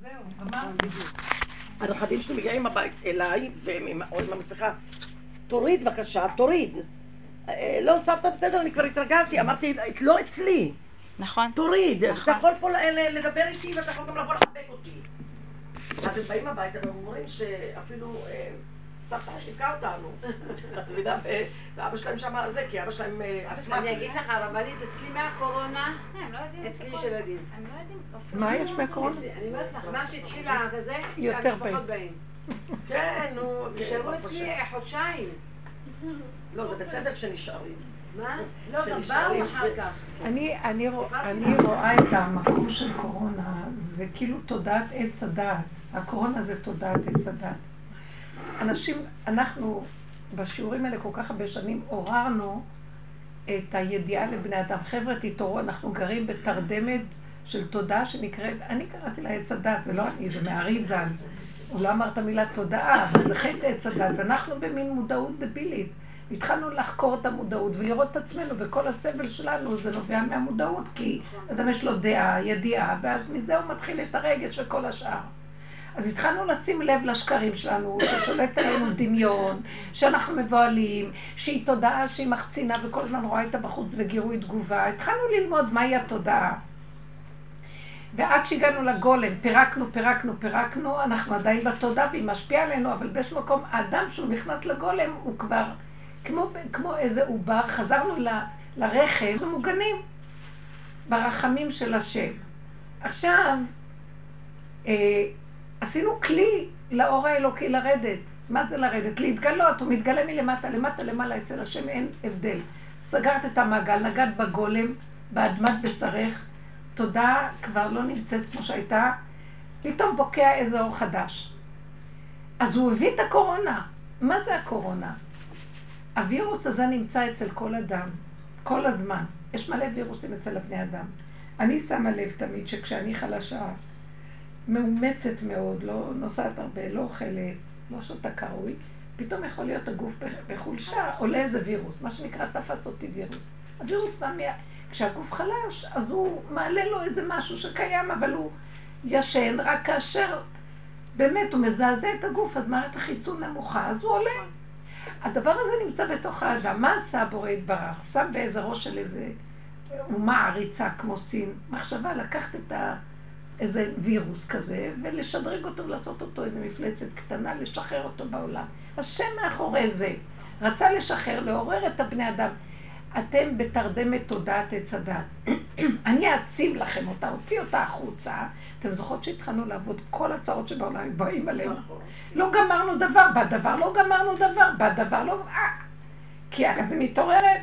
זהו, גמרנו. הנכדים שלי מגיעים אליי, והם עם המסכה, תוריד בבקשה, תוריד. אה, לא, סבתא בסדר, אני כבר התרגלתי, אמרתי, לא אצלי. נכון. תוריד, נכון. אתה יכול פה לדבר איתי ואתה יכול גם לבוא לחבק אותי. אז הם באים הביתה והם אומרים שאפילו אה, סבתא חיבקה אותנו. אתה יודע, ואבא שלהם שם זה, כי אבא שלהם אה, אסמאק. אני אגיד לך, הרבנית, אצלי מהקורונה, הם לא. אצלי יש ילדים. לא. מה יש מהקורונה? אני אומרת לך, מה שהתחילה כזה, יותר המשפחות באים. כן, נו. נשארו כן, אצלי חודשיים. לא, זה בסדר כשנשארים. מה? לא, גם שנשארים, באו אחר זה- כך. אני, אני, רוא- אני רואה את המקום של קורונה, זה כאילו תודעת עץ הדעת. הקורונה זה תודעת עץ הדעת. אנשים, אנחנו בשיעורים האלה כל כך הרבה שנים עוררנו את הידיעה לבני אדם. חבר'ה, תתעוררו, אנחנו גרים בתרדמת של תודעה שנקראת, אני קראתי לה עץ הדת, זה לא אני, זה מארי ז"ל. הוא לא אמר את המילה תודעה, אבל זה חטא עץ הדת, ואנחנו במין מודעות דבילית. התחלנו לחקור את המודעות ולראות את עצמנו, וכל הסבל שלנו זה נובע מהמודעות, כי אדם יש לו דעה, ידיעה, ואז מזה הוא מתחיל את הרגש וכל השאר. אז התחלנו לשים לב לשקרים שלנו, ששולט עלינו דמיון, שאנחנו מבוהלים, שהיא תודעה שהיא מחצינה וכל הזמן רואה איתה בחוץ וגירוי תגובה. התחלנו ללמוד מהי התודעה. ועד שהגענו לגולם, פירקנו, פירקנו, פירקנו, אנחנו עדיין בתודעה והיא משפיעה עלינו, אבל באיזשהו מקום, האדם שהוא נכנס לגולם הוא כבר כמו, כמו איזה עובר, חזרנו ל, לרחם, אנחנו מוגנים ברחמים של השם. עכשיו, אה, עשינו כלי לאור האלוקי לרדת. מה זה לרדת? להתגלות, הוא מתגלה מלמטה, למטה, למעלה, אצל השם אין הבדל. סגרת את המעגל, נגעת בגולם, באדמת בשרך, תודה כבר לא נמצאת כמו שהייתה, פתאום בוקע איזה אור חדש. אז הוא הביא את הקורונה. מה זה הקורונה? הווירוס הזה נמצא אצל כל אדם, כל הזמן. יש מלא וירוסים אצל הבני אדם. אני שמה לב תמיד שכשאני חלשה, מאומצת מאוד, לא נוסעת הרבה, לא אוכלת, לא שותה כראוי, פתאום יכול להיות הגוף בחולשה, עולה איזה וירוס, מה שנקרא תפס אותי וירוס. הווירוס בא מה... כשהגוף חלש, אז הוא מעלה לו איזה משהו שקיים, אבל הוא ישן, רק כאשר באמת הוא מזעזע את הגוף, אז מערכת החיסון נמוכה, אז הוא עולה. הדבר הזה נמצא בתוך האדם. מה עשה הבורא יתברך? שם באיזה ראש של איזה אומה עריצה כמו סין, מחשבה לקחת את ה... איזה וירוס כזה, ולשדרג אותו, לעשות אותו איזה מפלצת קטנה, לשחרר אותו בעולם. השם מאחורי זה רצה לשחרר, לעורר את הבני אדם. אתם בתרדמת תודעת עץ הדת. אני אעצים לכם אותה, אוציא אותה החוצה. אתם זוכרות שהתחלנו לעבוד כל הצרות שבעולם באים עלינו? לא גמרנו דבר, בדבר לא גמרנו דבר, בדבר לא... אה, כי אז היא מתעוררת.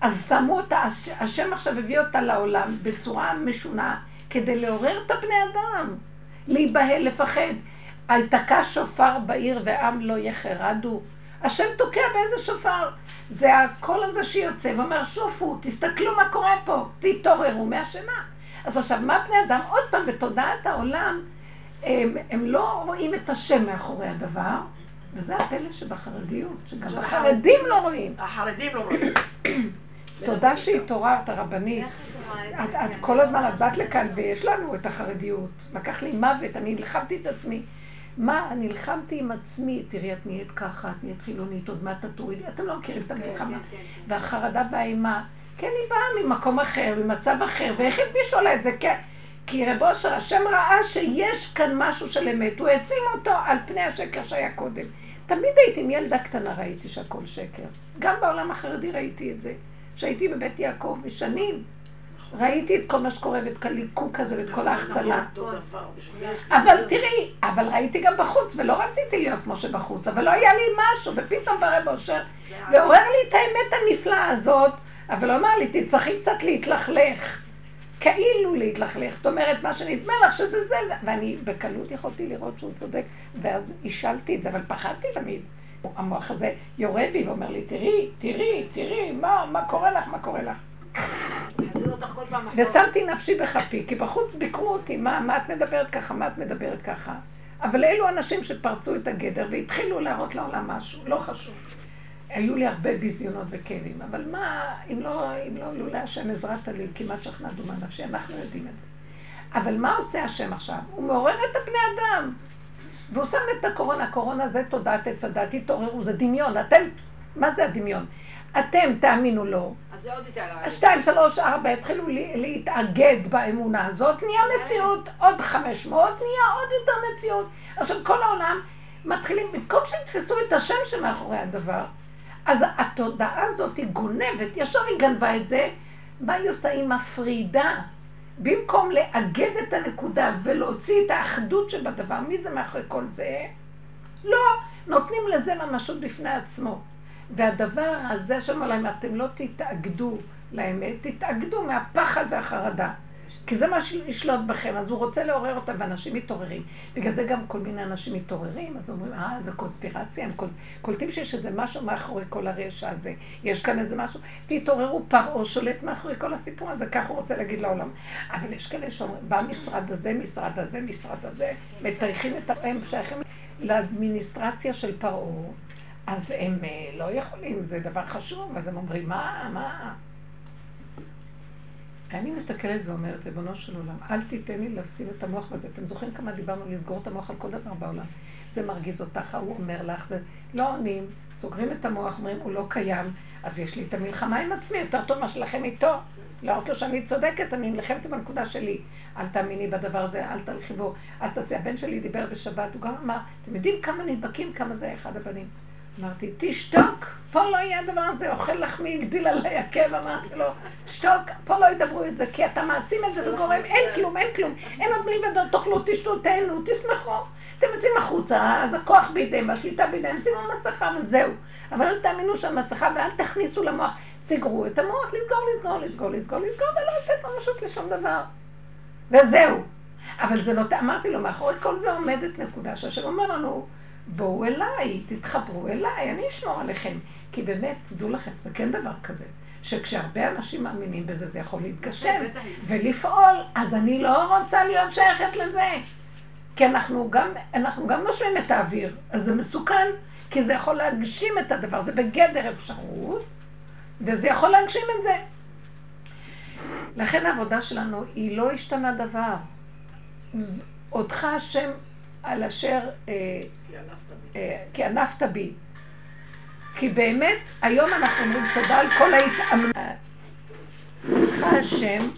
אז שמו אותה, השם עכשיו הביא אותה לעולם בצורה משונה, כדי לעורר את הבני אדם, להיבהל, לפחד. אל תקע שופר בעיר ועם לא יחרדו. השם תוקע באיזה שופר. זה הקול הזה שיוצא ואומר, שופו, תסתכלו מה קורה פה, תתעוררו מהשינה. אז עכשיו, מה בני אדם? עוד פעם, בתודעת העולם, הם, הם לא רואים את השם מאחורי הדבר, וזה הפלא שבחרדיות, שגם החרדים לא רואים. החרדים לא רואים. תודה שהתעוררת, הרבנית. את, כל הזמן, את באת לכאן ויש לנו את החרדיות. לקח לי מוות, אני נלחמתי את עצמי. מה, נלחמתי עם עצמי, תראי, את נהיית ככה, את נהיית חילונית, עוד מעט את תורידי, אתם לא מכירים את המלחמה. והחרדה והאימה, כן, היא באה ממקום אחר, ממצב אחר, ואיך הלבישו לה את זה? כן. כי רבו אשר השם ראה שיש כאן משהו של אמת, הוא העצים אותו על פני השקר שהיה קודם. תמיד הייתי, עם ילדה קטנה ראיתי שהכל שקר. גם בעולם החרדי ראיתי את זה. כשהייתי בבית יעקב משנים, ראיתי את כל מה שקורה ואת הליקוק הזה ואת כל ההחצנה. אבל תראי, אבל ראיתי גם בחוץ, ולא רציתי להיות כמו שבחוץ, אבל לא היה לי משהו, ופתאום בא רב אושר, ועורר לי את האמת הנפלאה הזאת, אבל הוא אמר לי, תצטרכי קצת להתלכלך. כאילו להתלכלך, זאת אומרת, מה שנדמה לך שזה זה, זה, ואני בקלות יכולתי לראות שהוא צודק, ואז השלתי את זה, אבל פחדתי תמיד. המוח הזה יורה בי ואומר לי, תראי, תראי, תראי, מה, מה קורה לך, מה קורה לך? ושמתי נפשי בכפי, כי בחוץ ביקרו אותי, מה, מה את מדברת ככה, מה את מדברת ככה. אבל אלו אנשים שפרצו את הגדר והתחילו להראות לעולם משהו, לא חשוב. היו לי הרבה ביזיונות וכאבים, אבל מה, אם לא, אם לא לולא השם עזרת לי, כמעט שכנע דומה נפשי, אנחנו יודעים את זה. אבל מה עושה השם עכשיו? הוא מעורר את הבני אדם. והוא שם את הקורונה, הקורונה זה תודעת עץ הדת, תתעוררו, זה דמיון. אתם, מה זה הדמיון? אתם תאמינו לו. אז זה עוד יותר... שתיים, שלוש, ארבע, התחילו להתאגד באמונה הזאת, נהיה מציאות, עוד חמש מאות, נהיה עוד יותר מציאות. עכשיו כל העולם מתחילים, במקום שיתפסו את השם שמאחורי הדבר, אז התודעה הזאת היא גונבת, ישר היא גנבה את זה, מה היא עושה? היא מפרידה. במקום לאגד את הנקודה ולהוציא את האחדות שבדבר, מי זה מאחורי כל זה? לא, נותנים לזה ממשות בפני עצמו. והדבר הזה שאומר להם, אתם לא תתאגדו לאמת, תתאגדו מהפחד והחרדה. כי זה מה שישלוט בכם, אז הוא רוצה לעורר אותם, ואנשים מתעוררים. בגלל זה גם כל מיני אנשים מתעוררים, אז אומרים, אה, זה קונספירציה, הם קולטים שיש איזה משהו מאחורי כל הרשע הזה. יש כאן איזה משהו, תתעוררו, פרעה שולט מאחורי כל הסיפור הזה, כך הוא רוצה להגיד לעולם. אבל יש כאלה שאומרים, בא משרד הזה, משרד הזה, משרד הזה, מטייחים את, הם שייכים לאדמיניסטרציה של פרעה, אז הם אה, לא יכולים, זה דבר חשוב, אז הם אומרים, מה, מה? אני מסתכלת ואומרת, ריבונו של עולם, אל תיתן לי לשים את המוח בזה. אתם זוכרים כמה דיברנו לסגור את המוח על כל דבר בעולם? זה מרגיז אותך, הוא אומר לך, זה לא עונים, סוגרים את המוח, אומרים, הוא לא קיים, אז יש לי את המלחמה עם עצמי, יותר טוב מה שלכם איתו. לא רק שאני צודקת, אני נלחמת בנקודה שלי. אל תאמיני בדבר הזה, אל תלכי בו, אל תעשי. הבן שלי דיבר בשבת, הוא גם אמר, אתם יודעים כמה נדבקים, כמה זה אחד הבנים. אמרתי, תשתוק, פה לא יהיה הדבר הזה, אוכל לחמי, הגדיל על היקב, אמרתי לו, שתוק, פה לא ידברו את זה, כי אתה מעצים את זה וגורם, אין כלום, אין כלום, אין עוד מלבדות, תאכלו, תשתו, תהנו, תשמחו. אתם יוצאים החוצה, אז הכוח בידיהם, השליטה בידיהם, שימו מסכה וזהו. אבל אל תאמינו שהמסכה ואל תכניסו למוח. סגרו את המוח, לסגור, לסגור, לסגור, לסגור, לסגור, ולא לתת ממשות לשום דבר. וזהו. אבל זה לא, אמרתי לו, מאחורי כל זה עומדת נקודה שהשם אומר לנו, בואו אליי, תתחברו אליי, אני אשמור עליכם. כי באמת, תדעו לכם, זה כן דבר כזה, שכשהרבה אנשים מאמינים בזה, זה יכול להתגשם ולפעול, אז אני לא רוצה להיות שייכת לזה. כי אנחנו גם, אנחנו גם נושמים את האוויר, אז זה מסוכן, כי זה יכול להגשים את הדבר, זה בגדר אפשרות, וזה יכול להגשים את זה. לכן העבודה שלנו היא לא השתנה דבר. אותך השם על אשר אה, אה, כי ענפת בי. כי באמת, היום אנחנו אומרים תודה על כל ההתאמנות. לך השם,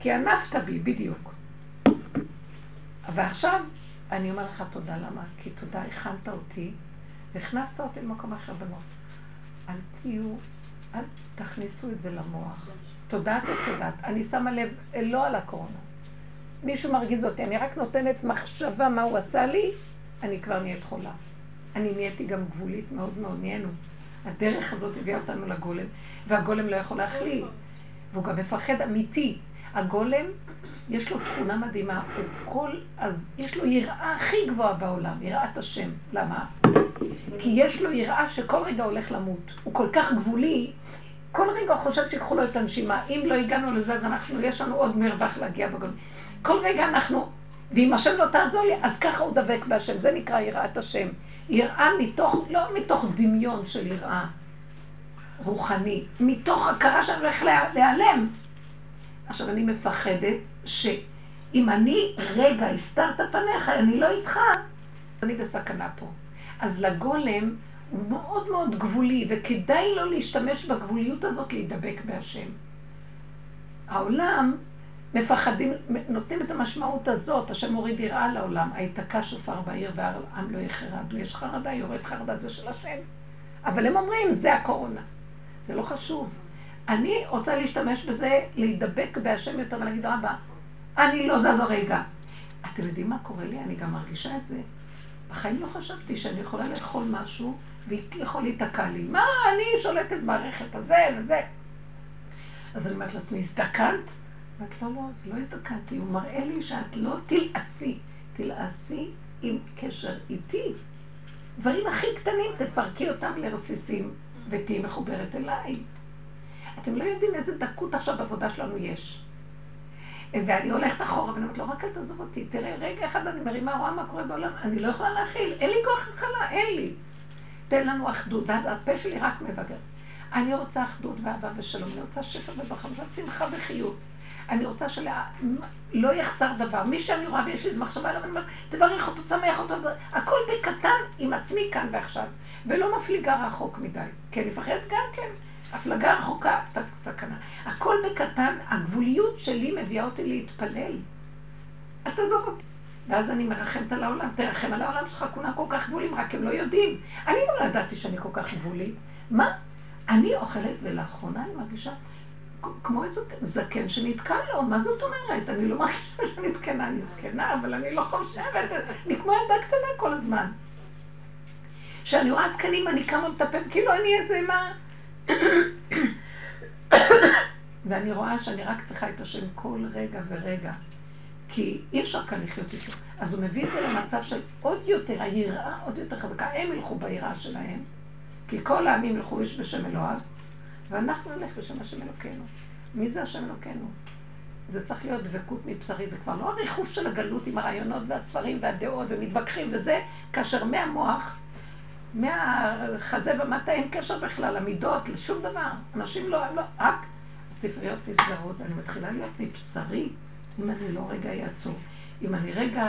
כי ענפת בי, בדיוק. ועכשיו אני אומר לך תודה, למה? כי תודה, הכנת אותי, הכנסת אותי למקום אחר במוח. אל תהיו, אל תכניסו את זה למוח. תודעת עץ הדת. אני שמה לב, לא על הקורונה. מישהו מרגיז אותי, אני רק נותנת מחשבה מה הוא עשה לי, אני כבר נהיית חולה. אני נהייתי גם גבולית מאוד מאוד, נהיינו. הדרך הזאת הביאה אותנו לגולם, והגולם לא יכול להחליט, והוא גם מפחד אמיתי. הגולם, יש לו תכונה מדהימה, הוא כל, אז יש לו יראה הכי גבוהה בעולם, יראת השם. למה? כי יש לו יראה שכל רגע הולך למות. הוא כל כך גבולי, כל רגע הוא חושב שיקחו לו את הנשימה. אם לא הגענו לזה, אז אנחנו, יש לנו עוד מרווח להגיע בגולם. כל רגע אנחנו, ואם השם לא תעזור לי, אז ככה הוא דבק בהשם. זה נקרא יראת השם. יראה מתוך, לא מתוך דמיון של יראה רוחני, מתוך הכרה שאני הולך להיעלם. עכשיו, אני מפחדת שאם אני רגע הסתרת פניך, אני לא איתך, אני בסכנה פה. אז לגולם הוא מאוד מאוד גבולי, וכדאי לו להשתמש בגבוליות הזאת להידבק בהשם. העולם מפחדים, נותנים את המשמעות הזאת, השם מוריד יראה לעולם, היתקע שופר בעיר והעם לא יחרדו, יש חרדה, יורד חרדה, זה של השם. אבל הם אומרים, זה הקורונה. זה לא חשוב. אני רוצה להשתמש בזה, להידבק בהשם יותר ולהגיד, רבא, אני לא זז הרגע. אתם יודעים מה קורה לי? אני גם מרגישה את זה. בחיים לא חשבתי שאני יכולה לאכול משהו ויכול להיתקע לי. מה, אני שולטת מערכת הזה וזה. אז אני אומרת לעצמי, הזדקנת? לו, לא, לא, לא התעקדתי, הוא מראה לי שאת לא תלעשי, תלעשי עם קשר איתי. דברים הכי קטנים, תפרקי אותם לרסיסים ותהיי מחוברת אליי. אתם לא יודעים איזה דקות עכשיו בעבודה שלנו יש. ואני הולכת אחורה ואני אומרת לו, רק אל תעזוב אותי, תראה, רגע אחד אני מרימה, רואה מה קורה בעולם, אני לא יכולה להכיל, אין לי כוח הכלה, אין לי. תן לנו אחדות, והפה שלי רק מבגר. אני רוצה אחדות ואהבה ושלום, אני רוצה שפע וברכה, רוצה שמחה וחיות. אני רוצה שלא לא יחסר דבר. מי שאני רואה ויש לי איזו מחשבה עליו, אני אומרת, תברך אותו, צמח אותו, הכל בקטן עם עצמי כאן ועכשיו, ולא מפליגה רחוק מדי. כי אני מפחדת גם כן. הפלגה רחוקה, סכנה. הכל בקטן, הגבוליות שלי מביאה אותי להתפלל. אל תעזוב אותי. ואז אני מרחמת על העולם, תרחם על העולם שלך, כולם כל כך גבולים, רק הם לא יודעים. אני לא ידעתי שאני כל כך גבולית. מה? אני אוכלת, ולאחרונה אני מרגישה כמו איזה זקן שנתקע לו, מה זאת אומרת? אני לא מרגישה שאני זקנה, אני זקנה, אבל אני לא חושבת, אני כמו ילדה קטנה כל הזמן. כשאני רואה זקנים, אני קמה לטפל, כאילו אני איזה מה... ואני רואה שאני רק צריכה את השם כל רגע ורגע, כי אי אפשר כאן לחיות איתו. אז הוא מביא את זה למצב של עוד יותר, היראה עוד יותר חזקה. הם ילכו ביראה שלהם, כי כל העמים ילכו איש בשם אלוהיו, ואנחנו נלך בשם השם אלוקינו. מי זה השם אלוקינו? זה צריך להיות דבקות מבשרי, זה כבר לא הריחוף של הגלות עם הרעיונות והספרים והדעות ומתווכחים וזה, כאשר מהמוח, מהחזה ומטה אין קשר בכלל, למידות, לשום דבר. אנשים לא, לא, רק הספריות נסגרות, ואני מתחילה להיות מבשרי, אם אני לא רגע אעצור. אם אני רגע,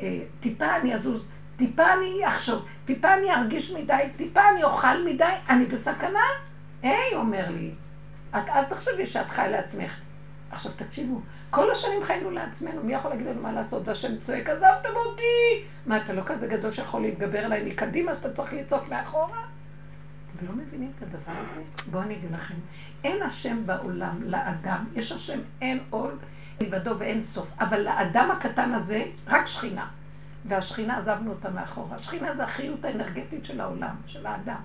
אה, טיפה אני אזוז, טיפה אני אחשוב, טיפה אני ארגיש מדי, טיפה אני אוכל מדי, אני בסכנה? היי, אומר לי, את אל תחשבי שאת חי לעצמך. עכשיו תקשיבו, כל השנים חיינו לעצמנו, מי יכול להגיד לנו מה לעשות? והשם צועק, עזבתם אותי! מה, אתה לא כזה גדול שיכול להתגבר עליי מקדימה, שאתה צריך לצעוק מאחורה? אתם לא מבינים את הדבר הזה? בואו אני אגיד לכם, אין השם בעולם לאדם, יש השם אין עוד מלבדו ואין סוף, אבל לאדם הקטן הזה, רק שכינה. והשכינה, עזבנו אותה מאחורה. השכינה זה החיות האנרגטית של העולם, של האדם.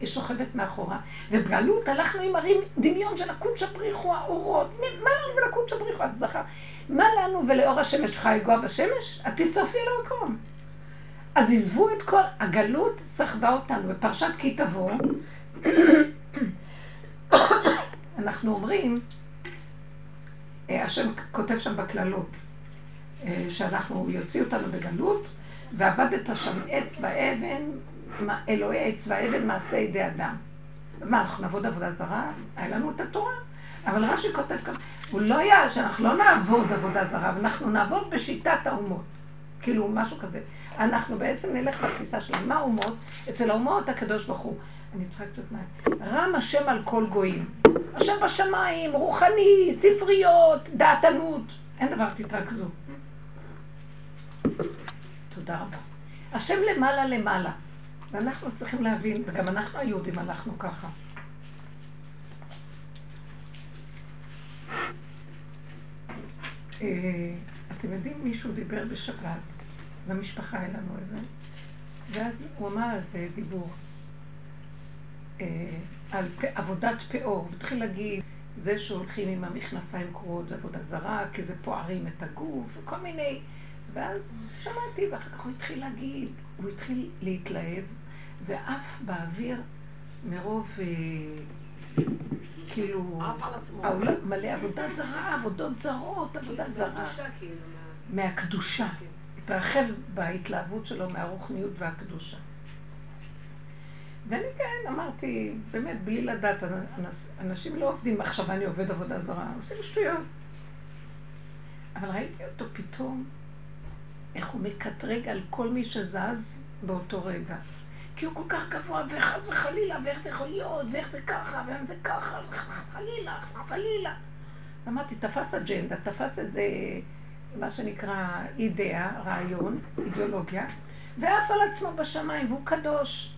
היא שוכבת מאחורה. ובגלות הלכנו עם הרים דמיון של הקודש הבריחו האורות. מה לנו ולקודש הבריחו הזכר? מה לנו ולאור השמש חי גואה בשמש? את תשרפי על המקום. אז עזבו את כל... הגלות סחבה אותנו. בפרשת כי תבוא, אנחנו אומרים, אה, השם כותב שם בקללות, אה, שאנחנו, יוציא אותנו בגלות, ועבדת שם עץ ואבן אלוהי עץ והאבן מעשה ידי אדם. אז מה, אנחנו נעבוד עבודה זרה? היה לנו את התורה. אבל רש"י כותב כאן, הוא לא היה שאנחנו לא נעבוד עבודה זרה, אנחנו נעבוד בשיטת האומות. כאילו, משהו כזה. אנחנו בעצם נלך בתפיסה של מה האומות? אצל האומות הקדוש ברוך הוא. אני צריכה קצת מים. רם השם על כל גויים. השם בשמיים, רוחני, ספריות, דעתנות. אין דבר, תתרכזו. תודה רבה. השם למעלה למעלה. ואנחנו צריכים להבין, וגם אנחנו היהודים הלכנו ככה. אה, אתם יודעים, מישהו דיבר בשבת, במשפחה היה לנו איזה, ואז הוא אמר איזה דיבור אה, על עבודת פאור, הוא התחיל להגיד, זה שהולכים עם המכנסיים קרועות זה עבודה זרה, כי זה פוערים את הגוף, וכל מיני... ואז שמעתי, ואחר כך הוא התחיל להגיד, הוא התחיל להתלהב, ועף באוויר מרוב, אה, כאילו, העולם מלא עבודה זרה, עבודות זרות, עבודה זרה. כאילו, מהקדושה. כן. התרחב בהתלהבות שלו מהרוחניות והקדושה. ואני כן אמרתי, באמת, בלי לדעת, אנשים לא עובדים עכשיו אני עובד עבודה זרה, עושים שטויות. אבל ראיתי אותו פתאום, איך הוא מקטרג על כל מי שזז באותו רגע. כי הוא כל כך גבוה, וחס וחלילה, ואיך זה יכול להיות, ואיך זה ככה, ואיך זה ככה, חלילה, חלילה. אמרתי, תפס אג'נדה, תפס איזה, מה שנקרא אידאה, רעיון, אידיאולוגיה, ועף על עצמו בשמיים, והוא קדוש.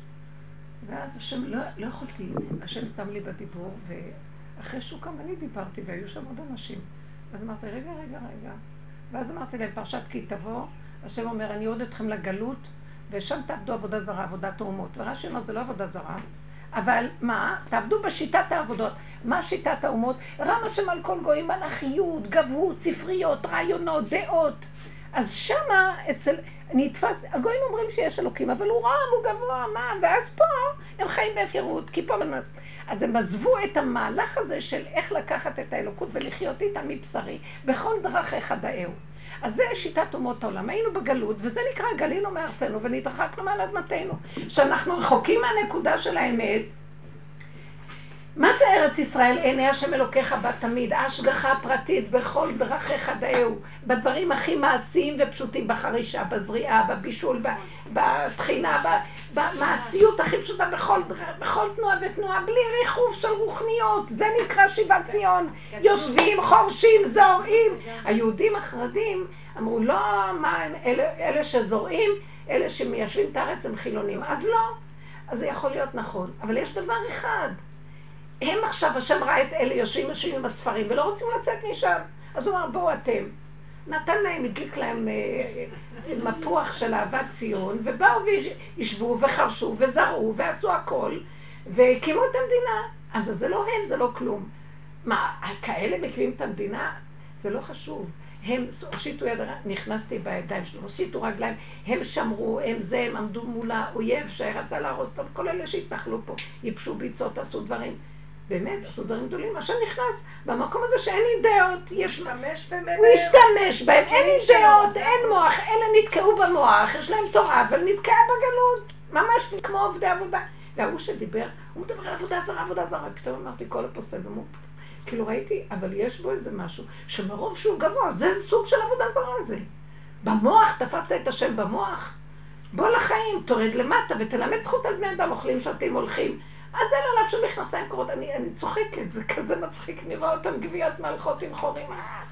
ואז השם, לא, לא יכולתי, השם שם לי בדיבור, ואחרי שהוא קם אני דיברתי, והיו שם עוד אנשים. אז אמרתי, רגע, רגע, רגע. ואז אמרתי להם, פרשת כי תבוא, השם אומר, אני עוד אתכם לגלות, ושם תעבדו עבודה זרה, עבודת האומות. ורש"י אומר, זה לא עבודה זרה, אבל מה? תעבדו בשיטת העבודות. מה שיטת האומות? רם השם על כל גויים, מלאכיות, גבהות, ספריות, רעיונות, דעות. אז שמה אצל... נתפס, הגויים אומרים שיש אלוקים, אבל הוא רם, הוא גבוה, מה? ואז פה הם חיים בהפקרות, כי פה... אז הם עזבו את המהלך הזה של איך לקחת את האלוקות ולחיות איתה מבשרי, בכל דרכיך דאהו. אז זה שיטת אומות העולם. היינו בגלות, וזה נקרא גלינו מארצנו ונתרחקנו מעל אדמתנו. שאנחנו רחוקים מהנקודה של האמת, מה זה ארץ ישראל? עיני השם אלוקיך בה תמיד, ההשגחה הפרטית בכל דרכיך דאהו, בדברים הכי מעשיים ופשוטים, בחרישה, בזריעה, בבישול, בטחינה, במעשיות הכי פשוטה, בכל, בכל תנועה ותנועה, בלי ריחוף של רוחניות, זה נקרא שיבת ציון. יושבים, חורשים, זורעים. היהודים החרדים אמרו, לא, מה אלה, אלה שזורעים, אלה שמיישבים את הארץ הם חילונים. אז לא. אז זה יכול להיות נכון. אבל יש דבר אחד. הם עכשיו, השם ראה את אלה יושבים יושבים עם הספרים ולא רוצים לצאת משם. אז הוא אמר, בואו אתם. נתן להם, הדליק להם אה, אה, מפוח של אהבת ציון, ובאו וישבו וחרשו וזרעו ועשו הכל, והקימו את המדינה. אז זה לא הם, זה לא כלום. מה, כאלה מקימים את המדינה? זה לא חשוב. הם הושיטו יד, נכנסתי בידיים שלהם, הושיטו רגליים, הם שמרו, הם זה, הם עמדו מול האויב שרצה להרוס אותם, כל אלה שהתנחלו פה, ייבשו ביצות, עשו דברים. באמת, עשו דברים גדולים. השם נכנס במקום הזה שאין לי דעות. יש... משתמש בהם. הוא השתמש בהם, אין לי דעות, אין מוח, אלה נתקעו במוח, יש להם תורה, אבל נתקעה בגלות. ממש כמו עובדי עבודה. וההוא שדיבר, הוא מדבר על עבודה זרה, עבודה זרה. פתאום אמרתי, כל הפוסל במות. כאילו ראיתי, אבל יש בו איזה משהו, שמרוב שהוא גבוה, זה סוג של עבודה זרה הזה. במוח, תפסת את השם במוח? בוא לחיים, תורד למטה ותלמד זכות על בני אדם, אוכלים, שותים, הולכים. אז אין עליו של מכנסיים קרורות, אני, אני צוחקת, זה כזה מצחיק, אני רואה אותם גביית מלכות עם חורים, אה.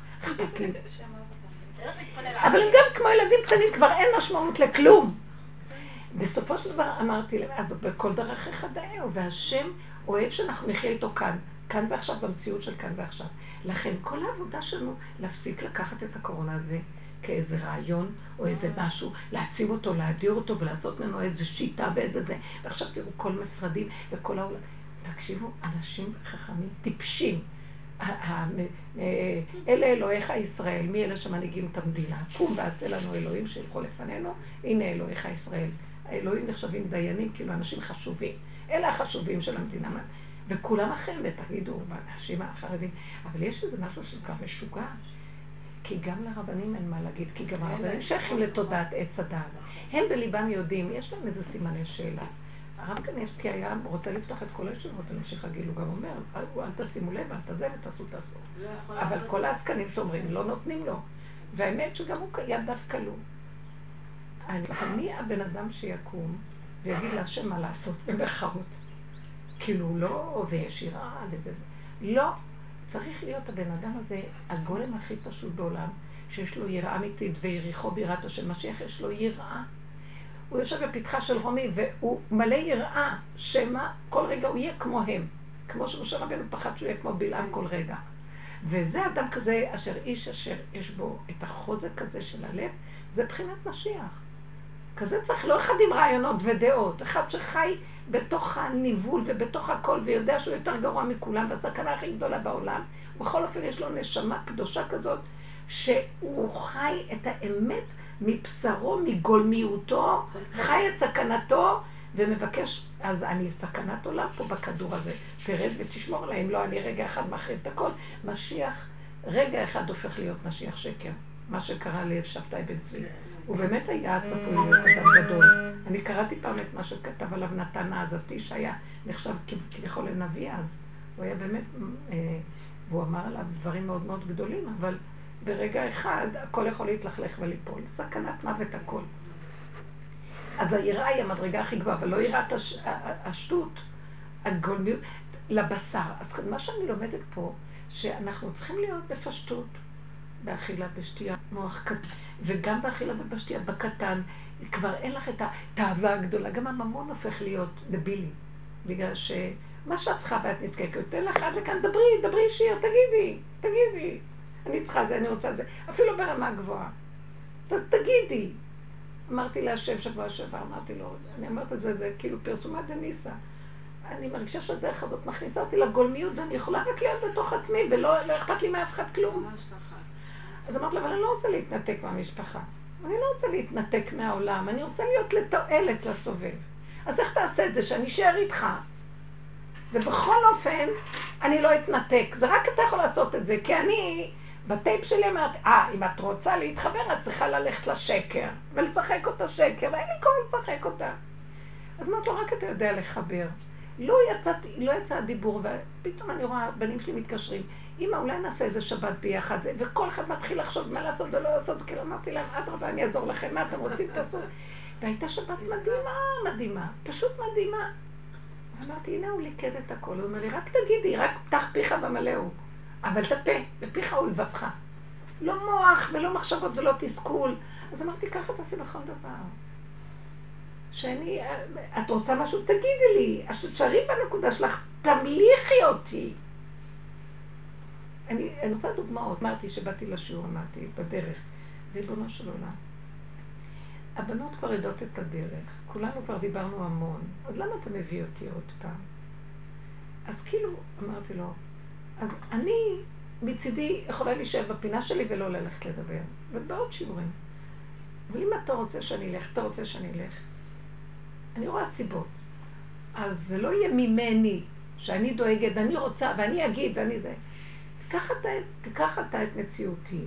אבל הם גם כמו ילדים קטנים, כבר אין משמעות לכלום. בסופו של דבר אמרתי להם, אז בכל דרכיך דאהו, והשם אוהב שאנחנו נחיה איתו כאן, כאן ועכשיו, במציאות של כאן ועכשיו. לכן כל העבודה שלנו, להפסיק לקחת את הקורונה הזה כאיזה רעיון או איזה משהו, להעצים אותו, להדיר אותו ולעשות ממנו איזה שיטה ואיזה זה. ועכשיו תראו כל משרדים וכל העולם. תקשיבו, אנשים חכמים, טיפשים. אלה אלוהיך ישראל, מי אלה שמנהיגים את המדינה? קום ועשה לנו אלוהים שילכו לפנינו, הנה אלוהיך ישראל. האלוהים נחשבים דיינים, כאילו אנשים חשובים. אלה החשובים של המדינה. וכולם אחרים, ותגידו, האנשים החרדים, אבל יש איזה משהו שכבר משוגע. כי גם לרבנים אין מה להגיד, כי גם הרבנים שייכים לתודעת עץ הדעת. הם בליבם יודעים, יש להם איזה סימני שאלה. הרב קניבסקי היה רוצה לפתוח את כל הישיבות, המשיך הגיל, הוא גם אומר, אל תשימו לב, אל תזה ותעשו תעשו. אבל כל העסקנים שאומרים, לא נותנים לו. והאמת שגם הוא יד דווקא לו. מי הבן אדם שיקום ויגיד להשם מה לעשות במחאות? כאילו לא, ויש יראה וזה זה. לא, צריך להיות הבן אדם הזה הגולם הכי פשוט בעולם, שיש לו יראה אמיתית ויריחו בירת השם משיח, יש לו יראה. הוא יושב בפתחה של רומי והוא מלא יראה, שמא כל רגע הוא יהיה כמו הם. כמו שמשה רבנו פחד שהוא יהיה כמו בלעם כל רגע. וזה אדם כזה, אשר איש אשר יש בו את החוזק הזה של הלב, זה בחינת משיח. כזה צריך, לא אחד עם רעיונות ודעות, אחד שחי בתוך הניבול ובתוך הכל ויודע שהוא יותר גרוע מכולם והסכנה הכי גדולה בעולם. בכל אופן יש לו נשמה קדושה כזאת שהוא חי את האמת מבשרו, מגולמיותו, חי את סכנתו ומבקש, אז אני סכנת עולם פה בכדור הזה, תרד ותשמור עליי, אם לא אני רגע אחד מחריב את הכל. משיח, רגע אחד הופך להיות משיח שקר, מה שקרה לשבתאי בן צבי. הוא באמת היה צפוי להיות אדם גדול. אני קראתי פעם את מה שכתב עליו נתן העזתי, שהיה נחשב כביכול לנביא אז. הוא היה באמת, אה, והוא אמר עליו דברים מאוד מאוד גדולים, אבל ברגע אחד הכל יכול להתלכלך וליפול. סכנת מוות הכל. אז היראה היא המדרגה הכי גבוהה, אבל לא יראת הש... השטות, הגולמיות, לבשר. אז מה שאני לומדת פה, שאנחנו צריכים להיות בפשטות. באכילה ושתייה, מוח קטן, וגם באכילה ובשתייה, בקטן, כבר אין לך את התאווה הגדולה. גם הממון הופך להיות דבילי, בגלל שמה שאת צריכה ואת נזקקת, תן לך עד לכאן, דברי, דברי שיר, תגידי, תגידי. אני צריכה זה, אני רוצה זה, אפילו ברמה גבוהה. ת, תגידי. אמרתי להשם שבוע שעבר, אמרתי לו, אני אומרת את זה, זה כאילו פרסומת דניסה. אני מרגישה שהדרך הזאת מכניסה אותי לגולמיות ואני יכולה רק להיות בתוך עצמי ולא לא אכפת לי מאף אחד כלום. אז אמרתי לו, אבל אני לא רוצה להתנתק מהמשפחה. אני לא רוצה להתנתק מהעולם, אני רוצה להיות לתועלת לסובב. אז איך תעשה את זה? שאני אשאר איתך. ובכל אופן, אני לא אתנתק. זה רק אתה יכול לעשות את זה, כי אני, בטייפ שלי אמרת, אה, אם את רוצה להתחבר, את צריכה ללכת לשקר, ולשחק אותה שקר, ואין לי כוח לשחק אותה. אז אמרתי לו, רק אתה יודע לחבר. לא יצאתי, לא יצא הדיבור, ופתאום אני רואה, בנים שלי מתקשרים, אמא, אולי נעשה איזה שבת ביחד, וכל אחד מתחיל לחשוב מה לעשות ולא לעשות, כאילו אמרתי להם, אדרבה, אני אעזור לכם, מה אתם רוצים, תעשו. והייתה שבת מדהימה, מדהימה, פשוט מדהימה. אמרתי, הנה הוא ליכד את הכל, הוא אומר לי, רק תגידי, רק פתח פיך ומלאו, אבל תפה, בפיך ולבבך. לא מוח ולא מחשבות ולא תסכול. אז אמרתי, ככה תעשי בכל דבר. שאני, את רוצה משהו? תגידי לי. אז בנקודה שלך, תמליכי אותי. אני, אני רוצה דוגמאות. אמרתי שבאתי לשיעור, אמרתי, בדרך. ריבונו של עולם. הבנות כבר יודעות את הדרך, כולנו כבר דיברנו המון, אז למה אתה מביא אותי עוד פעם? אז כאילו, אמרתי לו, אז אני מצידי יכולה להישאר בפינה שלי ולא ללכת לדבר, ובעוד שיעורים. אבל אם אתה רוצה שאני אלך, אתה רוצה שאני אלך, אני רואה סיבות. אז זה לא יהיה ממני, שאני דואגת, אני רוצה, ואני אגיד, ואני זה. תיקח אתה, תיקח אתה את מציאותי,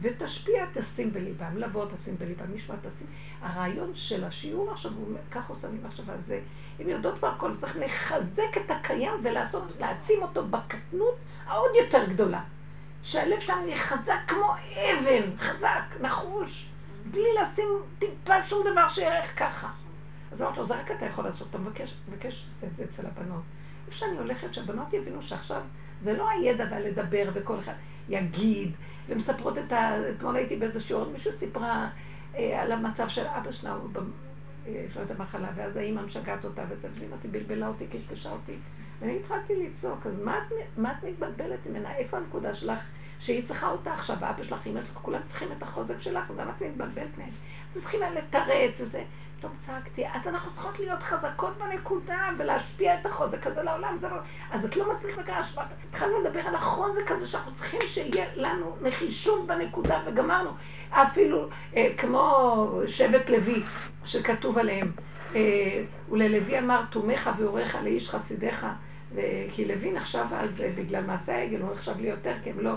ותשפיע, תשים בליבם, לבוא תשים בליבם, נשמע תשים. הרעיון של השיעור עכשיו, הוא כך עושה לי מחשבה, זה, הם יודעות כבר הכל, צריך לחזק את הקיים ולעשות, להעצים אותו בקטנות העוד יותר גדולה. שהלב שלנו יהיה חזק כמו אבן, חזק, נחוש, בלי לשים טיפה שום דבר שיערך ככה. אז אמרתי לו, זה רק אתה יכול לעשות, אתה מבקש, מבקש לעשות את זה אצל הבנות. איפה שאני הולכת, שהבנות יבינו שעכשיו זה לא הידע והלדבר וכל אחד יגיד, ומספרות את ה... אתמול הייתי באיזה שיעור, מישהו סיפרה אה, על המצב של אבא שלה, הוא אה, יש לו את המחלה, ואז האימא משגעת אותה, וזה, והיא אותי, בלבלה אותי, קשקשה אותי. ואני התחלתי לצעוק, אז מה את, מה את מתבלבלת ממנה? איפה הנקודה שלך שהיא צריכה אותה עכשיו, אבא שלך, אמא שלך, כולם צריכים את החוזק שלך, אז למה את מתבלבלת מהם? אז צריכים לתרץ וזה. פתאום צעקתי, אז אנחנו צריכות להיות חזקות בנקודה ולהשפיע את החוזק הזה לעולם, זה לא... אז את לא מספיק לקרוא השפעה. התחלנו לדבר על החוזק הזה שאנחנו צריכים שיהיה לנו נחישות בנקודה, וגמרנו. אפילו אה, כמו שבט לוי, שכתוב עליהם, אה, וללוי אמר תומך ואורך לאיש חסידיך, כי לוי נחשב אז אה, בגלל מעשה העגל, הוא נחשב לי יותר, כי הם לא...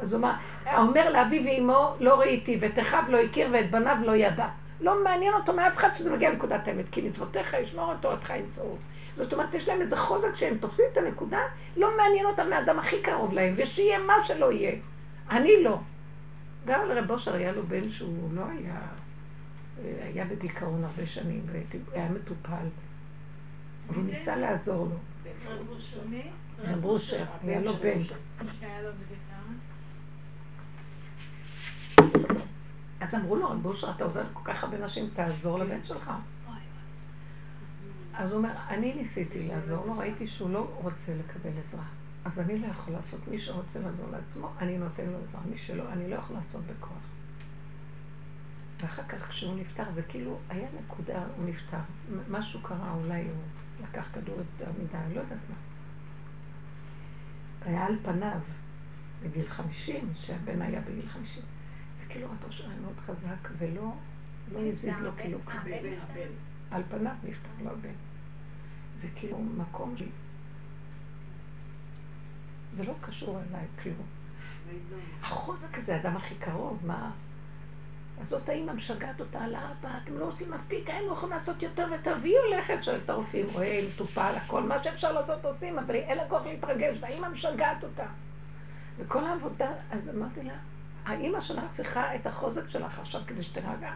אז הוא אמר, אומר לאביו ואמו לא ראיתי, ואת אחיו לא הכיר ואת בניו לא ידע. לא מעניין אותו מאף אחד שזה מגיע לנקודת האמת, כי מצוותיך ישמור אותו, אותך ימצאו. זאת אומרת, יש להם איזה חוזק שהם תופסים את הנקודה, לא מעניין אותם מהאדם הכי קרוב להם, ושיהיה מה שלא יהיה. אני לא. גם לרב אושר היה לו בן שהוא לא היה, היה בדיכאון הרבה שנים, והיה מטופל. והוא ניסה לעזור לו. רב אושר, היה לו בן. אז אמרו לו, רב אושר, אתה עוזר לכל כך הרבה נשים, תעזור לבן שלך. אז הוא אומר, אני ניסיתי לעזור לו, ראיתי שהוא לא רוצה לקבל עזרה. אז אני לא יכול לעשות. מי שרוצה לעזור לעצמו, אני נותן לו עזרה. מי שלא, אני לא יכול לעשות בכוח. ואחר כך כשהוא נפטר, זה כאילו, היה נקודה, הוא נפטר. משהו קרה, אולי הוא לקח כדור יותר מדי, לא יודעת מה. היה על פניו, בגיל חמישים, שהבן היה בגיל חמישים. כאילו רבו שלו היה מאוד חזק, ולא לא הזיז לו כאילו כלום. על פניו נפתח לו הבן. זה כאילו מקום ש... זה לא קשור אליי כלום. החוזק הזה, האדם הכי קרוב, מה? אז זאת האימא משגעת אותה על האבא, אתם לא עושים מספיק, היינו יכולים לעשות יותר והיא הולכת, שואלת הרופאים, רואה, מטופל, הכל, מה שאפשר לעשות עושים, אבל אין לה כוח להתרגש, והאימא משגעת אותה. וכל העבודה, אז אמרתי לה, האימא שלך צריכה את החוזק שלך עכשיו כדי שתרגע.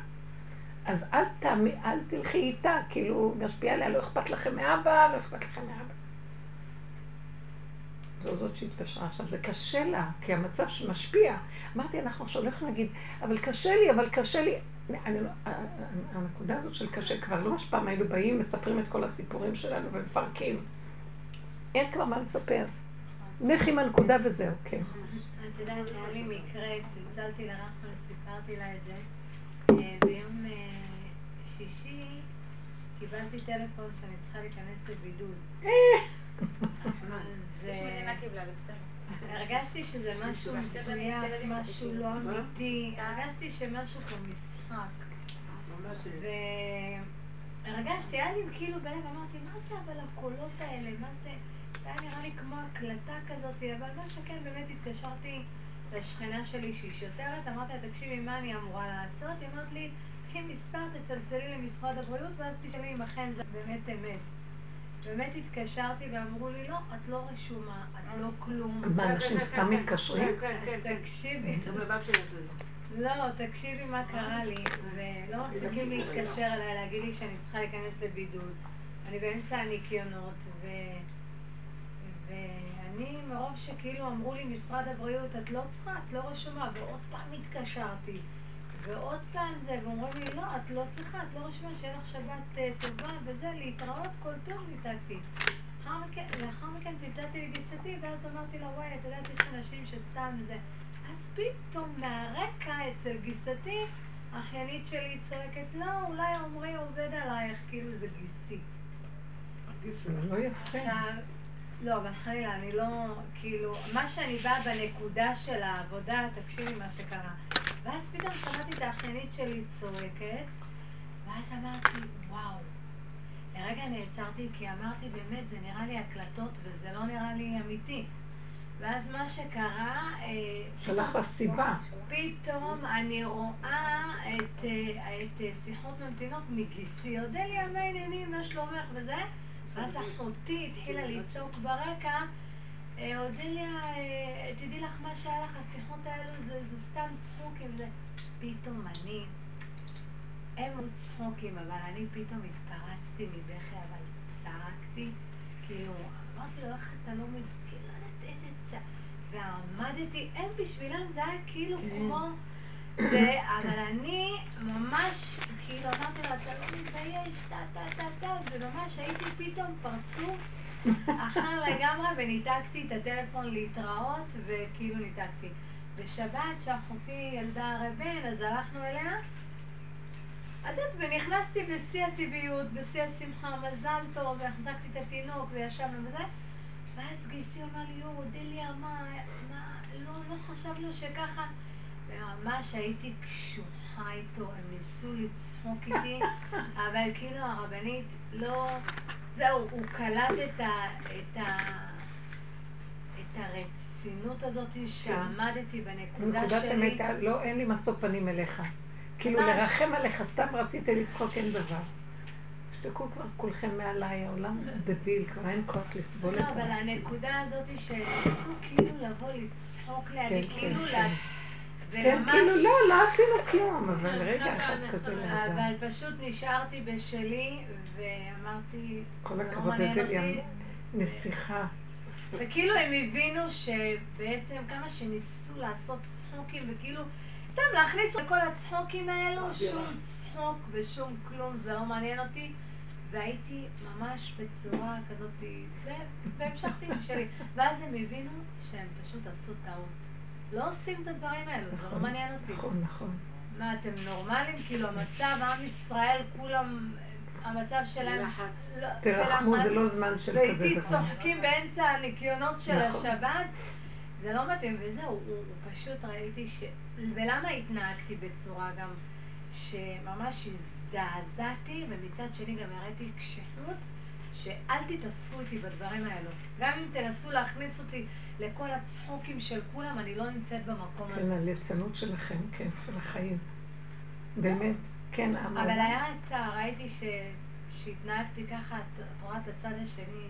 אז אל, תעמי, אל תלכי איתה, כאילו, משפיע עליה, לא אכפת לכם מאבא, לא אכפת לכם מאבא. זו זאת שהתקשרה עכשיו, זה קשה לה, כי המצב שמשפיע. אמרתי, אנחנו עכשיו הולכים להגיד, אבל קשה לי, אבל קשה לי. אני לא, הנקודה הזאת של קשה כבר לא משפעה, היינו באים, מספרים את כל הסיפורים שלנו ומפרקים. אין כבר מה לספר. לך עם הנקודה וזהו, כן. את יודעת, היה לי מקרה, צלצלתי לרחל, סיפרתי לה את זה. אה, ביום אה, שישי קיבלתי טלפון שאני צריכה להיכנס לבידוד. אה. הרגשתי שזה משהו מזויף, משהו לא אמיתי, הרגשתי שמשהו פה משחק. והרגשתי, היה לי כאילו בלב, אמרתי, מה זה אבל הקולות האלה, מה זה... זה היה נראה לי כמו הקלטה כזאת, אבל מה שכן, באמת התקשרתי לשכנה שלי שהיא שוטרת, אמרתי לה, תקשיבי, מה אני אמורה לעשות? היא אמרת לי, קחי מספר, תצלצלי למשרד הבריאות, ואז תשאלי אם אכן זה באמת אמת. באמת התקשרתי ואמרו לי, לא, את לא רשומה, את לא כלום. מה, אנשים סתם מתקשרים? כן, כן, אז כן. תקשיבי. את זה. לא, תקשיבי מה קרה לי, ולא מפסיקים להתקשר אליי, להגיד לי שאני צריכה להיכנס לבידוד. אני באמצע הניקיונות, ו... ואני מרוב שכאילו אמרו לי משרד הבריאות, את לא צריכה, את לא רשומה, ועוד פעם התקשרתי, ועוד פעם זה, ואומרים לי, לא, את לא צריכה, את לא רשומה, שיהיה לך שבת אה, טובה, וזה, להתראות, כל טוב, ניתקתי. לאחר מכן, לאחר מכן צלצלתי לגיסתי, ואז אמרתי לה, וואי, את יודעת, יש אנשים שסתם זה. אז פתאום מהרקע אצל גיסתי, האחיינית שלי צועקת, לא, אולי עמרי עובד עלייך, כאילו זה גיסי. זה לא יפה. עכשיו, לא, אבל חלילה, אני לא, כאילו, מה שאני באה בנקודה של העבודה, תקשיבי מה שקרה. ואז פתאום שמעתי את האחיינית שלי צועקת, ואז אמרתי, וואו. לרגע נעצרתי, כי אמרתי, באמת, זה נראה לי הקלטות וזה לא נראה לי אמיתי. ואז מה שקרה, אה, שלח לה סיבה. פתאום אני רואה את, אה, את אה, שיחות ממתינות מגיסי, אודליה, מה העניינים, מה שלומך וזה? ואז אחותי התחילה לצעוק ברקע, "אה, אודליה, אה, תדעי לך מה שהיה לך, השיחות האלו זה, זה סתם צחוקים וזה. פתאום אני, הם היו צחוקים, אבל אני פתאום התפרצתי מבכי, אבל צעקתי, כאילו, אמרתי לו, איך אתה לא מבין, כאילו, לא יודעת איזה צעק. ועמדתי, הם בשבילם זה היה כאילו כן. כמו... אבל אני ממש, כאילו אמרתי לו, אתה לא מתבייש, טה טה טה טה, וממש הייתי פתאום פרצוף אחר לגמרי, וניתקתי את הטלפון להתראות, וכאילו ניתקתי. בשבת, שאחותי ילדה הרי בן, אז הלכנו אליה, אז את, ונכנסתי בשיא הטבעיות, בשיא השמחה, מזל טוב, והחזקתי את התינוק, וישבנו וזה, ואז גיסי אמר לי, יואו, אודליה, מה, מה, לא, לא חשבנו שככה... וממש הייתי קשוחה איתו, הם ניסו לצחוק איתי, אבל כאילו הרבנית לא... זהו, הוא קלט את ה... את ה... את הרצינות הזאת שעמדתי בנקודה נקודת שלי. אמת, לא, אין לי משוא פנים אליך. כאילו ממש. לרחם עליך, סתם רציתי לצחוק, אין דבר. תשתקו כבר כולכם מעליי, העולם דביל, כבר אין כוח לסבול את לא, אבל. הנקודה הזאת שניסו כאילו לבוא לצחוק לידי, כן, כן, כאילו כן. כאילו, לא, לא עשינו כלום, אבל רגע אחד כזה לאדם. אבל פשוט נשארתי בשלי, ואמרתי, כל לא הכבוד, אדליה. נסיכה. וכאילו הם הבינו שבעצם כמה שניסו לעשות צחוקים, וכאילו סתם להכניס לכל הצחוקים האלו, שום צחוק ושום כלום, זה לא מעניין אותי. והייתי ממש בצורה כזאת, והמשכתי עם שלי. ואז הם הבינו שהם פשוט עשו טעות. לא עושים את הדברים האלו, זה לא נכון, מעניין אותי. נכון, נכון. מה, אתם נורמלים? כאילו, המצב, עם ישראל, כולם, המצב שלהם... לא- תרחמו. זה לא זמן של כזה ואיתי דבר. צוחקים באמצע הניקיונות של נכון. השבת, זה לא מתאים, וזהו, הוא, הוא פשוט ראיתי ש... ולמה התנהגתי בצורה גם שממש הזדעזעתי, ומצד שני גם הראיתי קשיחות, שאל תתעסקו איתי בדברים האלו. גם אם תנסו להכניס אותי לכל הצחוקים של כולם, אני לא נמצאת במקום כן, הזה. הליצנות שלכם, כן, של החיים. באמת, כן, אמר. אבל היה צער, ראיתי. שהתנהגתי ככה, את רואה את הצד השני,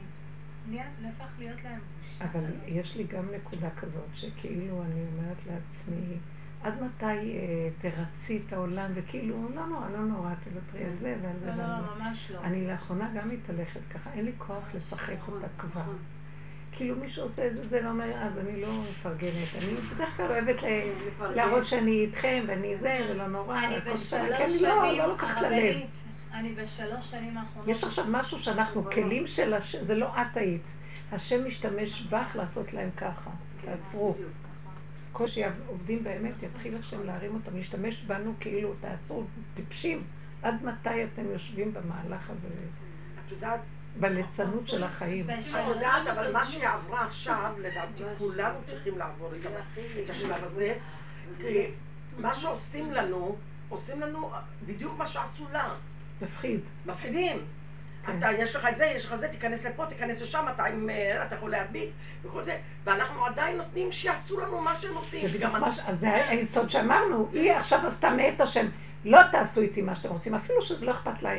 נהפך להיות להם בושה. אבל יש לי גם נקודה כזאת, שכאילו אני אומרת לעצמי, עד מתי אה, תרצי את העולם, וכאילו, לא נורא, לא נורא, תוותרי על זה ועל זה לא, ועל לא, זה. לא, ממש לא. אני לאחרונה גם מתהלכת ככה, אין לי כוח לשחק אותה כבר. נכון. כאילו מישהו עושה את זה, לא אומר, אז אני לא מפרגנת. אני בדרך כלל אוהבת. להראות שאני איתכם ואני זה, ולא נורא, אני והכל בסדר, שנים, לא, לא לוקחת ללב. אני בשלוש שנים האחרונות... יש עכשיו משהו שאנחנו כלים של השם, זה לא את היית. השם משתמש בך לעשות להם ככה. כן, תעצרו. בדיוק. כל שעובדים באמת, יתחיל השם להרים אותם, להשתמש בנו כאילו, תעצרו, טיפשים. עד מתי אתם יושבים במהלך הזה, את יודעת, בליצנות של החיים? את יודעת, אבל מה שהיא עברה עכשיו, לדעתי כולנו צריכים לעבור את השלב הזה, כי מה שעושים לנו, עושים לנו בדיוק מה שעשו לה. מפחיד. מפחידים. כן. אתה, יש לך זה, יש לך זה, תיכנס לפה, תיכנס לשם, אתה, עם, אה, אתה יכול להדביק וכל זה, ואנחנו עדיין נותנים שיעשו לנו מה שהם רוצים. זה בדיוק גם מה ש... אז זה היסוד שאמרנו, היא עכשיו עשתה מאת השם. לא תעשו איתי מה שאתם רוצים, אפילו שזה לא אכפת לה,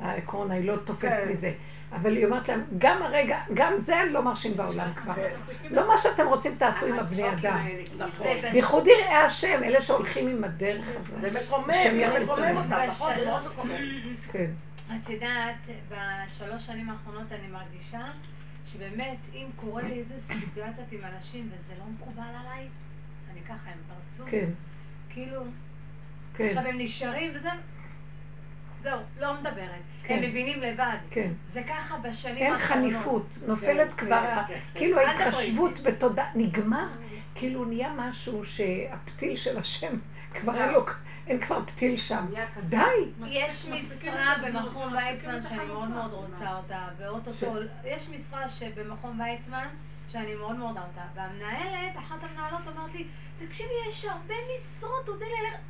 הקורונה, היא לא תופסת כן. מזה. אבל היא אומרת להם, גם הרגע, גם זה אני לא מרשים בעולם כבר. כן. לא מה שאתם רוצים תעשו עם הבני אדם. כאילו. נכון. בייחוד יראי השם, אלה שהולכים עם הדרך הזאת. זה מקומם, זה מקומם. אותם, נכון? זה מאוד בשלוש- מקומם. כן. את יודעת, בשלוש שנים האחרונות אני מרגישה שבאמת, אם קורה לי איזה סיטואציות עם אנשים וזה לא מקובל עליי, אני ככה, הם פרצו. כן, כאילו, כן, עכשיו הם נשארים וזה... זהו, לא מדברת. כן. הם מבינים לבד. כן. זה ככה בשנים אין האחרונות. חניפות, נופלת כן, כבר, כן, כן. כאילו ההתחשבות בתודעה, נגמר, כאילו נהיה משהו שהפתיל של השם, כבר אין לו, אין כבר פתיל שם. די! יש משרה במכון ויצמן שאני מאוד מאוד רוצה אותה, ואו-טו-טו, יש משרה שבמכון ויצמן שאני מאוד מאוד רוצה, והמנהלת, אחת המנהלות אומרת לי, תקשיבי, יש הרבה משרות, אודליה, לך...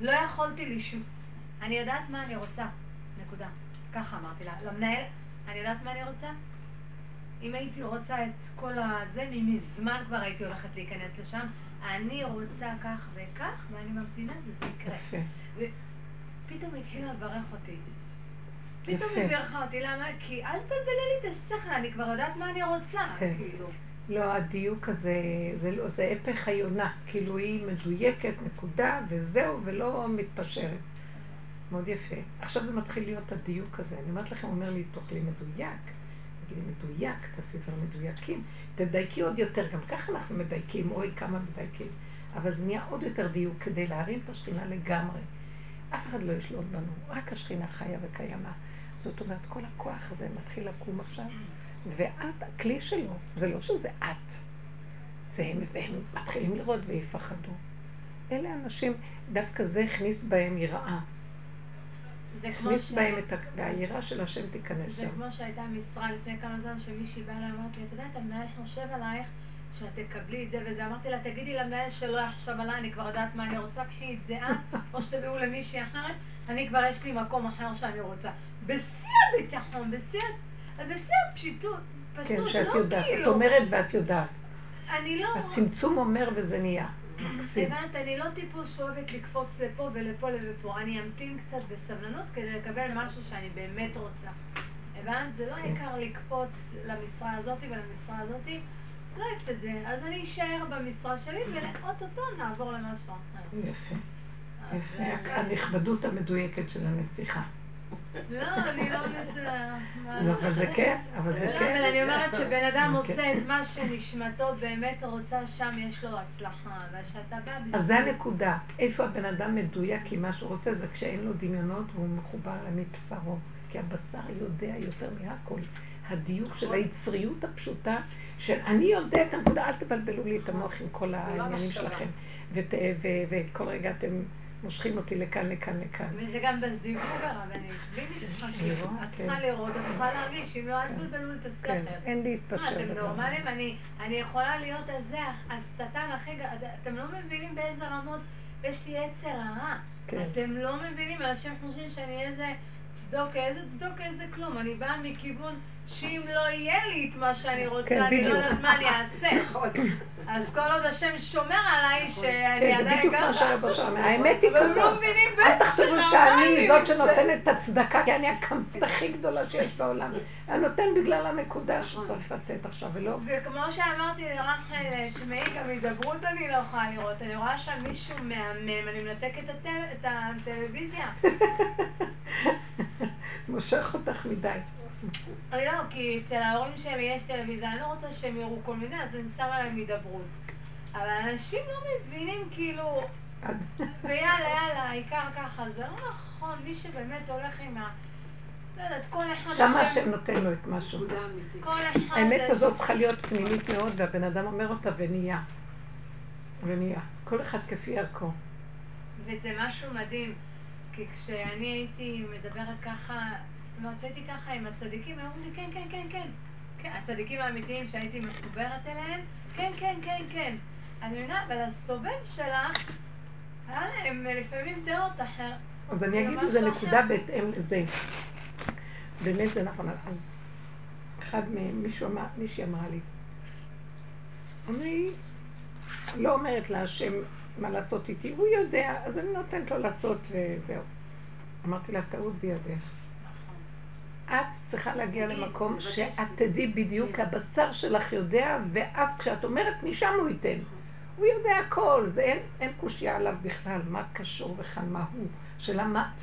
לא יכולתי לשמוע. אני יודעת מה אני רוצה, נקודה. ככה אמרתי לה, למנהל, אני יודעת מה אני רוצה? אם הייתי רוצה את כל הזה, מזמן כבר הייתי הולכת להיכנס לשם. אני רוצה כך וכך, ואני ממתינה וזה יקרה. יפה. פתאום היא התחילה לברך אותי. פתאום. היא בירכה אותי, למה? כי אל תבלבלי לי את השכל, אני כבר יודעת מה אני רוצה. כן. כאילו. לא, הדיוק הזה, זה, לא, זה הפך היונה, כאילו היא מדויקת, נקודה, וזהו, ולא מתפשרת. מאוד יפה. עכשיו זה מתחיל להיות הדיוק הזה. אני אומרת לכם, הוא אומר לי, תאכלי מדויק. תגידי מדויק, תעשי דברים מדויקים. תדייקי עוד יותר, גם ככה אנחנו מדייקים, אוי כמה מדייקים. אבל זה נהיה עוד יותר דיוק כדי להרים את השכינה לגמרי. אף אחד לא ישלוט בנו, רק השכינה חיה וקיימה. זאת אומרת, כל הכוח הזה מתחיל לקום עכשיו, ואת הכלי שלו, זה לא שזה את. זה הם, והם מתחילים לראות ויפחדו. אלה אנשים, דווקא זה הכניס בהם יראה. זה הכניס. בהם את ה... והיראה של השם תיכנס זה שם. כמו שהייתה משרה לפני כמה זמן שמישהי באה אליי, אמרתי, את יודעת, המנהל חושב עלייך שאת תקבלי את זה וזה. אמרתי לה, תגידי למנהל שלא יחשוב עליי, אני כבר יודעת מה אני רוצה, קחי את זה את, או שתביאו למישהי אחרת, אני כבר יש לי מקום אחר שאני רוצה. בשיא הביטחון, בשיא, בשיא הפשיטות, כן, פשטות, שאת לא יודעת. את כאילו. אומרת ואת יודעת. אני לא... הצמצום אומר וזה נהיה. מקסים. הבנת, אני לא טיפוס שאוהבת לקפוץ לפה ולפה ולפה. אני אמתין קצת בסבלנות כדי לקבל משהו שאני באמת רוצה. הבנת? זה לא כן. העיקר לקפוץ למשרה הזאת ולמשרה הזאת. לא אוהבת את זה. אז אני אשאר במשרה שלי ואו-טו-טו נעבור למשהו אחר. יפה. אז, יפה. אה, הנכבדות המדויקת של הנסיכה. לא, אני לא מנסה... לא, אבל זה כן, אבל זה לא, כן. אבל אני אומרת שבן אדם זה עושה כן. את מה שנשמתו באמת רוצה, שם יש לו הצלחה. וכשאתה בא בשביל... אז זה הנקודה. איפה הבן אדם מדויק עם מה שהוא רוצה, זה כשאין לו דמיונות והוא מחובר מבשרו. כי הבשר יודע יותר מהכל. הדיוק של היצריות הפשוטה, של אני יודע את הנקודה, אל תבלבלו לי את המוח עם כל העניינים מחשבה. שלכם. וכל רגע אתם מושכים אותי לכאן, לכאן, לכאן. וזה גם בזיווג הרבנית, בלי משחקים. את כן. צריכה לראות, את צריכה להרגיש, אם לא, אל כן. תבלבלו את כן, השכל. אין מה, להתפשר אתם בדבר. נורמלים? אני, יכולה להיות הזה, השטן הכי אתם לא מבינים באיזה רמות יש לי יצר הרע. כן. אתם לא מבינים, אנשים חושבים שאני איזה צדוק, איזה צדוק, איזה כלום. אני באה מכיוון שאם לא יהיה לי את מה שאני רוצה, כן, אני לא. יודעת מה אני אעשה. נכון. אז כל עוד השם שומר עליי, שאני כן, זה עדיין בדיוק מה. שהיה בשעון. האמת היא לא כזאת. אל תחשבו שאני. זאת שנותנת את הצדקה, כי אני הקמצית הכי גדולה שיש בעולם. אני נותן בגלל הנקודה שצריך לתת עכשיו, ולא... וכמו שאמרתי לרחל, תשמעי, גם הידברות אני לא יכולה לראות. אני רואה שם מישהו מהמם, אני מנתקת את הטלוויזיה. מושך אותך מדי. אני לא, כי אצל ההורים שלי יש טלוויזיה, אני לא רוצה שהם יראו כל מיני, אז אני שמה להם הידברות. אבל אנשים לא מבינים, כאילו, ויאללה, יאללה, העיקר ככה. זה לא נכון, מי שבאמת הולך עם ה... לא יודעת, כל אחד... שם השם- נותן לו את משהו. האמת הזאת צריכה להיות פנימית מאוד, והבן אדם אומר אותה ונהיה. ונהיה. כל אחד כפי ערכו. וזה משהו מדהים, כי כשאני הייתי מדברת ככה, זאת אומרת שהייתי ככה עם הצדיקים, הם אמרו לי, כן, כן, כן, כן. כן, הצדיקים האמיתיים שהייתי מחוברת אליהם, כן, כן, כן, כן. אני מבינה, אבל הסובב שלך, היה להם לפעמים דעות אחר. אז אני אגיד איזה לא נקודה. בהתאם לזה. באמת זה נכון. אז אחד מהם, מישהו אמר, מישהי אמרה לי, אני לא אומרת לה השם מה לעשות איתי, הוא יודע, אז אני נותנת לו לעשות וזהו. אמרתי לה, טעות בידך. את צריכה להגיע למקום שאת תדעי בדיוק, הבשר שלך יודע, ואז כשאת אומרת, משם הוא ייתן. הוא יודע הכל, זה אין, אין קושייה עליו בכלל, מה קשור בכלל, מה הוא, שאלה מה את.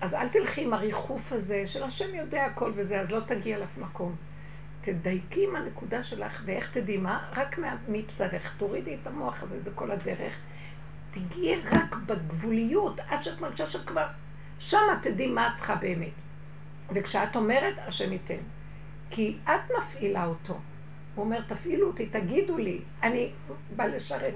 אז אל תלכי עם הריחוף הזה של השם יודע הכל וזה, אז לא תגיע לאף מקום. תדייקי עם הנקודה שלך, ואיך תדעי מה? רק מבשרך. תורידי את המוח הזה, זה כל הדרך. תגיעי רק בגבוליות, עד שאת מרגישה שכבר שמה תדעי מה את צריכה באמת. וכשאת אומרת, השם ייתן. כי את מפעילה אותו. הוא אומר, תפעילו אותי, תגידו לי, אני בא לשרת.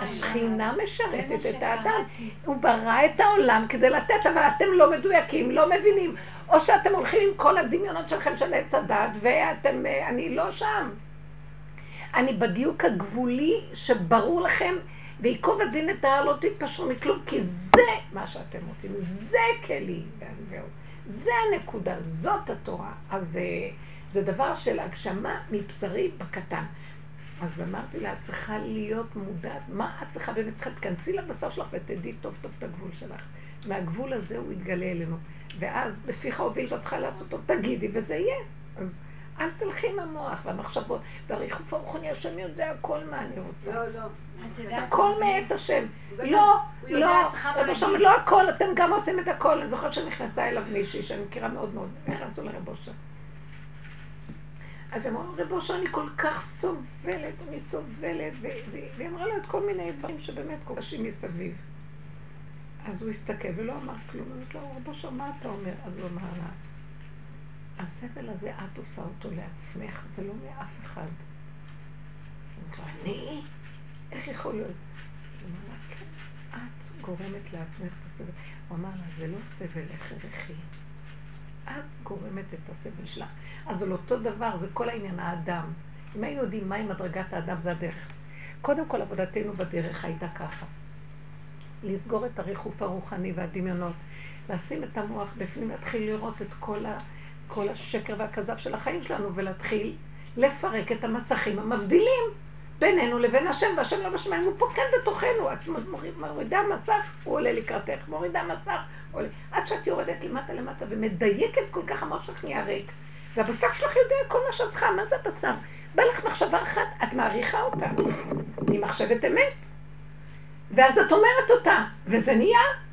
השכינה משרתת את האדם. הוא ברא את העולם כדי לתת, אבל אתם לא מדויקים, לא מבינים. או שאתם הולכים עם כל הדמיונות שלכם של עץ הדת, ואתם, אה, אני לא שם. אני בדיוק הגבולי שברור לכם, ויקוב הדין את ההר, לא תתפשרו מכלום, כי זה מה שאתם רוצים, זה כלי. זה הנקודה, זאת התורה. אז... אה, זה דבר של הגשמה מבשרי בקטן. אז אמרתי לה, את צריכה להיות מודעת, מה את צריכה באמת? צריכה, תכנסי לבשר שלך ותדעי טוב טוב את הגבול שלך. מהגבול הזה הוא יתגלה אלינו. ואז בפיך הוביל אותך לעשות אותו, תגידי, וזה יהיה. אז אל תלכי עם המוח והמחשבות, והריחוף הרוחני, השם יודע כל מה אני רוצה. לא, לא. הכל מאת השם. לא, לא, רבו לא הכל, אתם גם עושים את הכל. אני זוכרת שנכנסה אליו מישהי שאני מכירה מאוד מאוד, נכנסו לרבו שם. אז היא אמרה, רב אושר, אני כל כך סובלת, אני סובלת, והיא אמרה לו את כל מיני דברים שבאמת כל קשים מסביב. אז הוא הסתכל ולא אמר כלום, אמרתי לו, רב אושר, מה אתה אומר? אז הוא אמר לה, הסבל הזה, את עושה אותו לעצמך, זה לא מאף אחד. אני? איך יכול להיות? הוא אמר לה, כן, את גורמת לעצמך את הסבל. הוא אמר לה, זה לא סבל הכרחי. את גורמת את הסבל שלך. אז על אותו דבר, זה כל העניין האדם. אם היינו יודעים מהי מדרגת האדם, זה הדרך. קודם כל, עבודתנו בדרך הייתה ככה. לסגור את הריחוף הרוחני והדמיונות, לשים את המוח בפנים, להתחיל לראות את כל, ה, כל השקר והכזב של החיים שלנו, ולהתחיל לפרק את המסכים המבדילים בינינו לבין השם, והשם לא בשמיים, הוא פה כאן בתוכנו. את מורידה מסך, הוא עולה לקראתך, מורידה מסך, הוא עולה. עד שאת יורדת למטה למטה ומדייקת כל כך, המוח שלך נהיה ריק. והבשר שלך יודע כל מה שאת צריכה, מה זה הבשר? בא לך מחשבה אחת, את מעריכה אותה. היא מחשבת אמת. ואז את אומרת אותה, וזה נהיה.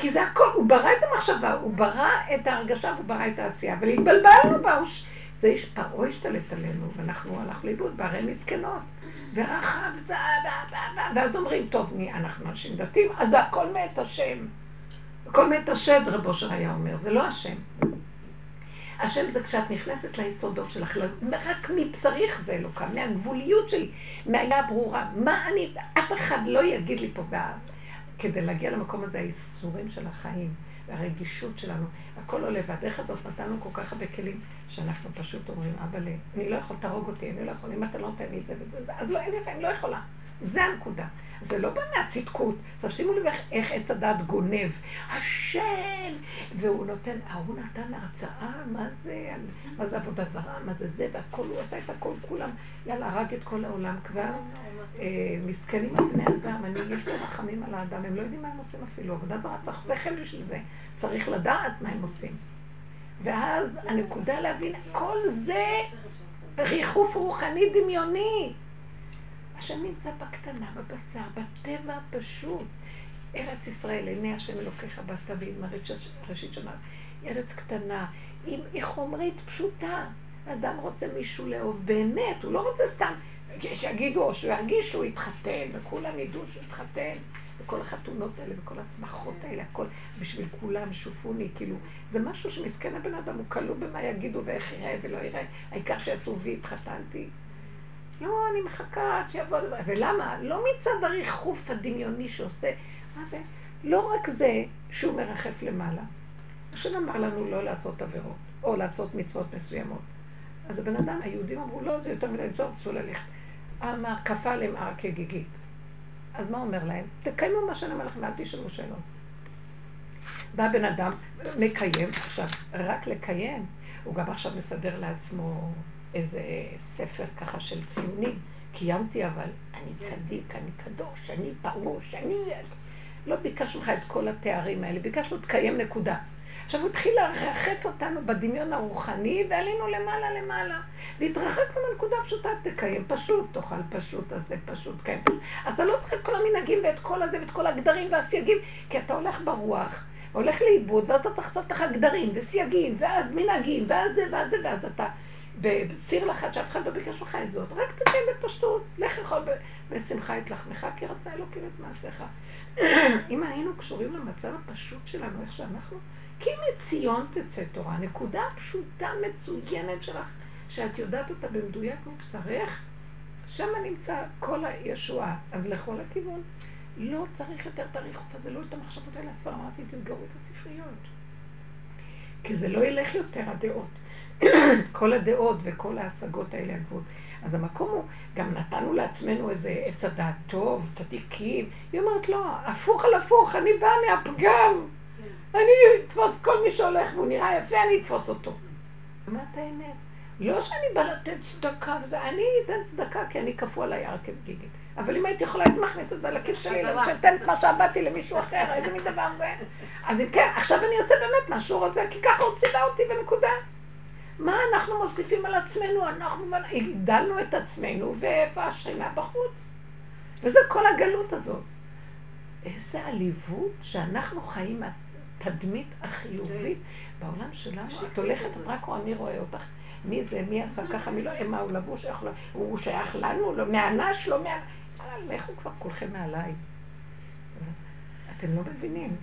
כי זה הכל, הוא ברא את המחשבה, הוא ברא את ההרגשה והוא ברא את העשייה, אבל התבלבלנו בה, זה פרעה השתלט עלינו, ואנחנו הלכנו לאיבוד בערי מסכנות. ורחב זה, ואז אומרים, טוב, אנחנו אנשים דתיים, אז הכל מאת השם. הכל מאת השד, רב אושר היה אומר, זה לא השם. השם זה כשאת נכנסת ליסודות שלך, רק מבשריך זה אלוקה, מהגבוליות שלי, מהעיה הברורה. מה אני, אף אחד לא יגיד לי פה, כדי להגיע למקום הזה, האיסורים של החיים. והרגישות שלנו, הכל עולה, והדרך הזאת נתנו כל כך הרבה כלים, שאנחנו פשוט אומרים, אבא, אני לא יכול, תהרוג אותי, אני לא יכול, אם אתה לא נותן לי את זה וזה, אז לא, אין לי, אני לא יכולה. זה הנקודה. זה לא בא מהצדקות. עכשיו שימו לב איך עץ הדת גונב. השם! והוא נותן, ההוא נתן הרצאה, מה זה, מה זה עבודה זרה, מה זה זה, והכל, הוא עשה את הכל, כולם, יאללה, הרג את כל העולם כבר. אה, מסכנים על בני אדם, אני, יש לי רחמים על האדם, הם לא יודעים מה הם עושים אפילו. עבודה זרה צריך שכל בשביל זה. צריך לדעת מה הם עושים. ואז הנקודה להבין, כל זה ריחוף רוחני דמיוני. השם נמצא בקטנה, בבשר, בטבע הפשוט. ארץ ישראל, עיני השם אלוקיך באת ועם ראשית שנה. ארץ קטנה, עם, היא חומרית פשוטה. אדם רוצה מישהו לאהוב באמת, הוא לא רוצה סתם שיגידו או שירגישו, הוא התחתן, וכולם ידעו שהוא התחתן. וכל החתונות האלה וכל השמחות האלה, הכל בשביל כולם שופוני, כאילו, זה משהו שמסכן הבן אדם, הוא כלוא במה יגידו ואיך יראה ולא יראה, העיקר שיעשו וי התחתנתי. לא, אני מחכה עד שיבוא דבר. ולמה? לא מצד הריחוף הדמיוני שעושה, מה זה? לא רק זה שהוא מרחף למעלה. השם אמר לנו לא לעשות עבירות, או לעשות מצוות מסוימות. אז הבן אדם, היהודים אמרו, לא, זה יותר מדי צורך, אסור ללכת. אמר, כפה עליהם הר כגיגית. אז מה אומר להם? תקיימו מה שאני אומר לכם, אל תשאלו שאלות. בא בן אדם, מקיים, עכשיו, רק לקיים, הוא גם עכשיו מסדר לעצמו איזה ספר ככה של ציונים, קיימתי אבל, אני צדיק, אני קדוש, אני פרוש, אני... לא ביקשנו לך את כל התארים האלה, ביקשנו תקיים נקודה. עכשיו הוא התחיל לרחף אותנו בדמיון הרוחני, ועלינו למעלה למעלה. והתרחקנו מהנקודה הפשוטה, תקיים פשוט, תאכל פשוט, תעשה פשוט, כן. אז אתה לא צריך את כל המנהגים ואת כל הזה ואת כל הגדרים והסייגים, כי אתה הולך ברוח, הולך לאיבוד, ואז אתה צריך לעשות לך גדרים וסייגים, ואז מנהגים, ואז זה ואז זה, ואז אתה בסיר לחץ שאף אחד לא ביקש לך את זאת. רק תקיים בפשטות, לך יכול בשמחה את לחמך, כי רצה אלוקים את מעשיך. אם היינו קשורים למצב הפשוט שלנו, איך שאנחנו, כי מציון תצא תורה. נקודה פשוטה מצוינת שלך, שאת יודעת אותה במדויק מבשרך, שם נמצא כל הישועה. אז לכל הכיוון. לא צריך יותר את הריחוף הזה, לא את המחשבות האלה. כבר אמרתי, תסגרו את הספריות. כי זה לא ילך יותר, הדעות. כל הדעות וכל ההשגות האלה הגבוהות. אז המקום הוא, גם נתנו לעצמנו איזה עץ הדעת טוב, צדיקים. היא אומרת, לא, הפוך על הפוך, אני באה מהפגם. אני אתפוס כל מי שהולך והוא נראה יפה, אני אתפוס אותו. אמרת האמת. לא שאני באה לתת צדקה וזה, אני אתן צדקה כי אני קפוא על היער כבגיגית. אבל אם הייתי יכולה, הייתי מכניס את זה לכיס שלי, לא שאתן את מה שעבדתי למישהו אחר, איזה מין דבר זה. אז אם כן, עכשיו אני עושה באמת מה שהוא רוצה, כי ככה הוא ציווה אותי ונקודה. מה אנחנו מוסיפים על עצמנו? אנחנו הגדלנו את עצמנו, ואיפה השכינה בחוץ. וזה כל הגלות הזאת. איזה עליבות שאנחנו חיים התדמית החיובית בעולם שלנו. את הולכת, את רק רואה מי רואה אותך. מי זה, מי עשה ככה, מי לא, מה הוא לבוש, איך לא, הוא שייך לנו, לא, מהנש, לא מה... לכו כבר כולכם מעליי. אתם לא מבינים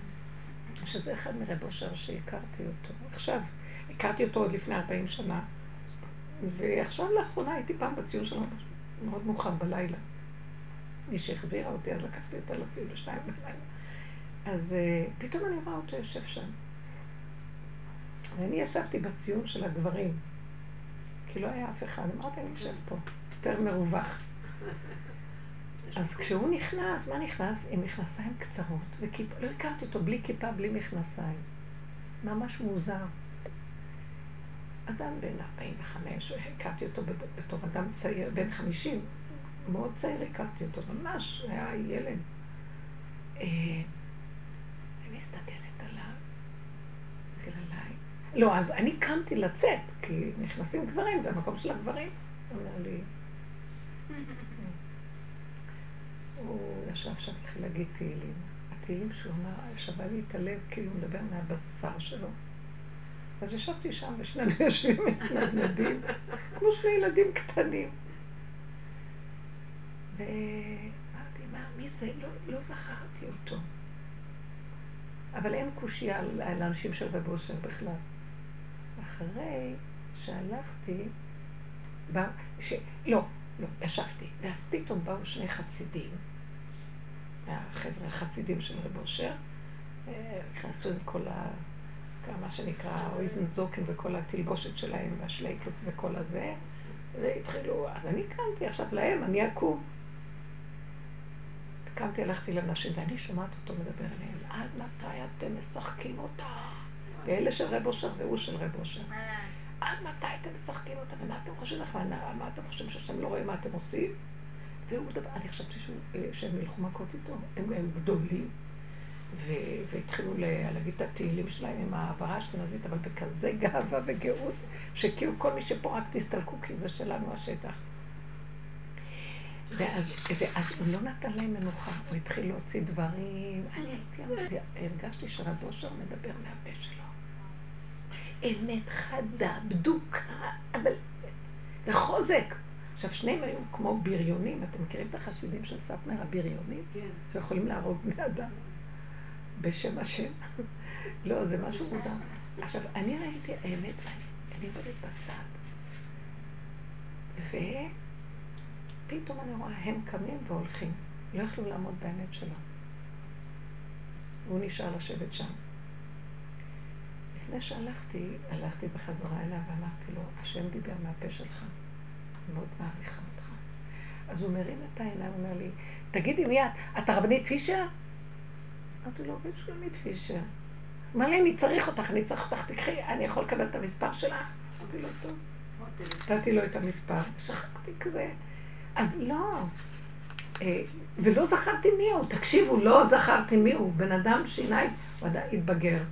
שזה אחד מרב אושר שהכרתי אותו. עכשיו, הכרתי אותו עוד לפני 40 שנה, ועכשיו לאחרונה הייתי פעם בציון שלו מאוד מאוחר בלילה. מי שהחזירה אותי, אז לקחתי אותה לציון בשתיים בלילה. אז uh, פתאום אני רואה אותו יושב שם. ואני ישבתי בציון של הגברים, כי לא היה אף אחד. אמרתי, אני יושב פה, יותר מרווח. אז כשהוא נכנס, מה נכנס? עם מכנסיים קצרות, וכיפה, לא הכרתי אותו בלי כיפה, בלי מכנסיים. ממש מוזר. אדם בן 45, הכרתי אותו בתור אדם צעיר, בן 50, מאוד צעיר הכרתי אותו, ממש, היה ילד. אה, אני מסתכלת עליו, מסתכל עליי. לא, אז אני קמתי לצאת, כי נכנסים גברים, זה המקום של הגברים. אומר לי, הוא ישב שם, התחיל להגיד תהילים. התהילים שהוא אמר, שווה לי את הלב, כאילו הוא מדבר מהבשר שלו. אז ישבתי שם ושנינו יושבים מתנדנדים, כמו שני ילדים קטנים. ואמרתי, מה, מי זה? לא, לא זכרתי אותו. אבל אין קושייה האנשים של רב אושר בכלל. אחרי שהלכתי, בא, ש... לא, לא, ישבתי, ואז פתאום באו שני חסידים, מהחבר'ה החסידים של רב אושר, אה, נכנסו עם כל ה... מה שנקרא אויזן זוקן וכל התלבושת שלהם והשלייקס וכל הזה, והתחילו, אז אני קמתי עכשיו להם, אני אקום. קמתי, הלכתי לנשים, ואני שומעת אותו מדבר אליהם, עד מתי אתם משחקים אותה? ואלה של רב אושר והוא של רב אושר. עד מתי אתם משחקים אותה? ומה אתם חושבים לך? מה אתם חושבים שהשם לא רואה מה אתם עושים? והוא דבר, אני חשבתי שהם ילכו מכות איתו, הם גדולים. והתחילו להגיד את התהילים שלהם עם העברה האשכנזית, אבל בכזה גאווה וגאות, שכאילו כל מי שפה רק תסתלקו, כי זה שלנו השטח. ואז, ואז הוא לא נתן להם מנוחה, הוא התחיל להוציא דברים. אני הייתי, הרגשתי שרב אושר מדבר מהפה שלו. אמת חדה, בדוקה, אבל... וחוזק. עכשיו, שניהם היו כמו בריונים, אתם מכירים את החסידים של סטנר, הבריונים? כן. שיכולים להרוג בני אדם. בשם השם. לא, זה משהו מוזר. עכשיו, אני ראיתי, האמת, אני עובדת בצד. ופתאום אני רואה, הם קמים והולכים. לא יכלו לעמוד באמת שלו. והוא נשאר לשבת שם. לפני שהלכתי, הלכתי בחזרה אליו ואמרתי לו, השם דיבר מהפה שלך. אני מאוד מעריכה אותך. אז הוא מרים את העיניים, הוא אומר לי, תגידי מי את? את הרבנית פישר? אמרתי לו, בן שלומית פישר. אמר לי, אני צריך אותך, אני צריך אותך, תקחי, אני יכול לקבל את המספר שלך? אמרתי לו, טוב. נתתי לו את המספר, שכחתי כזה. אז לא. אה, ולא זכרתי מי הוא. תקשיבו, לא זכרתי מי הוא. בן אדם שינה, הוא עדיין התבגר.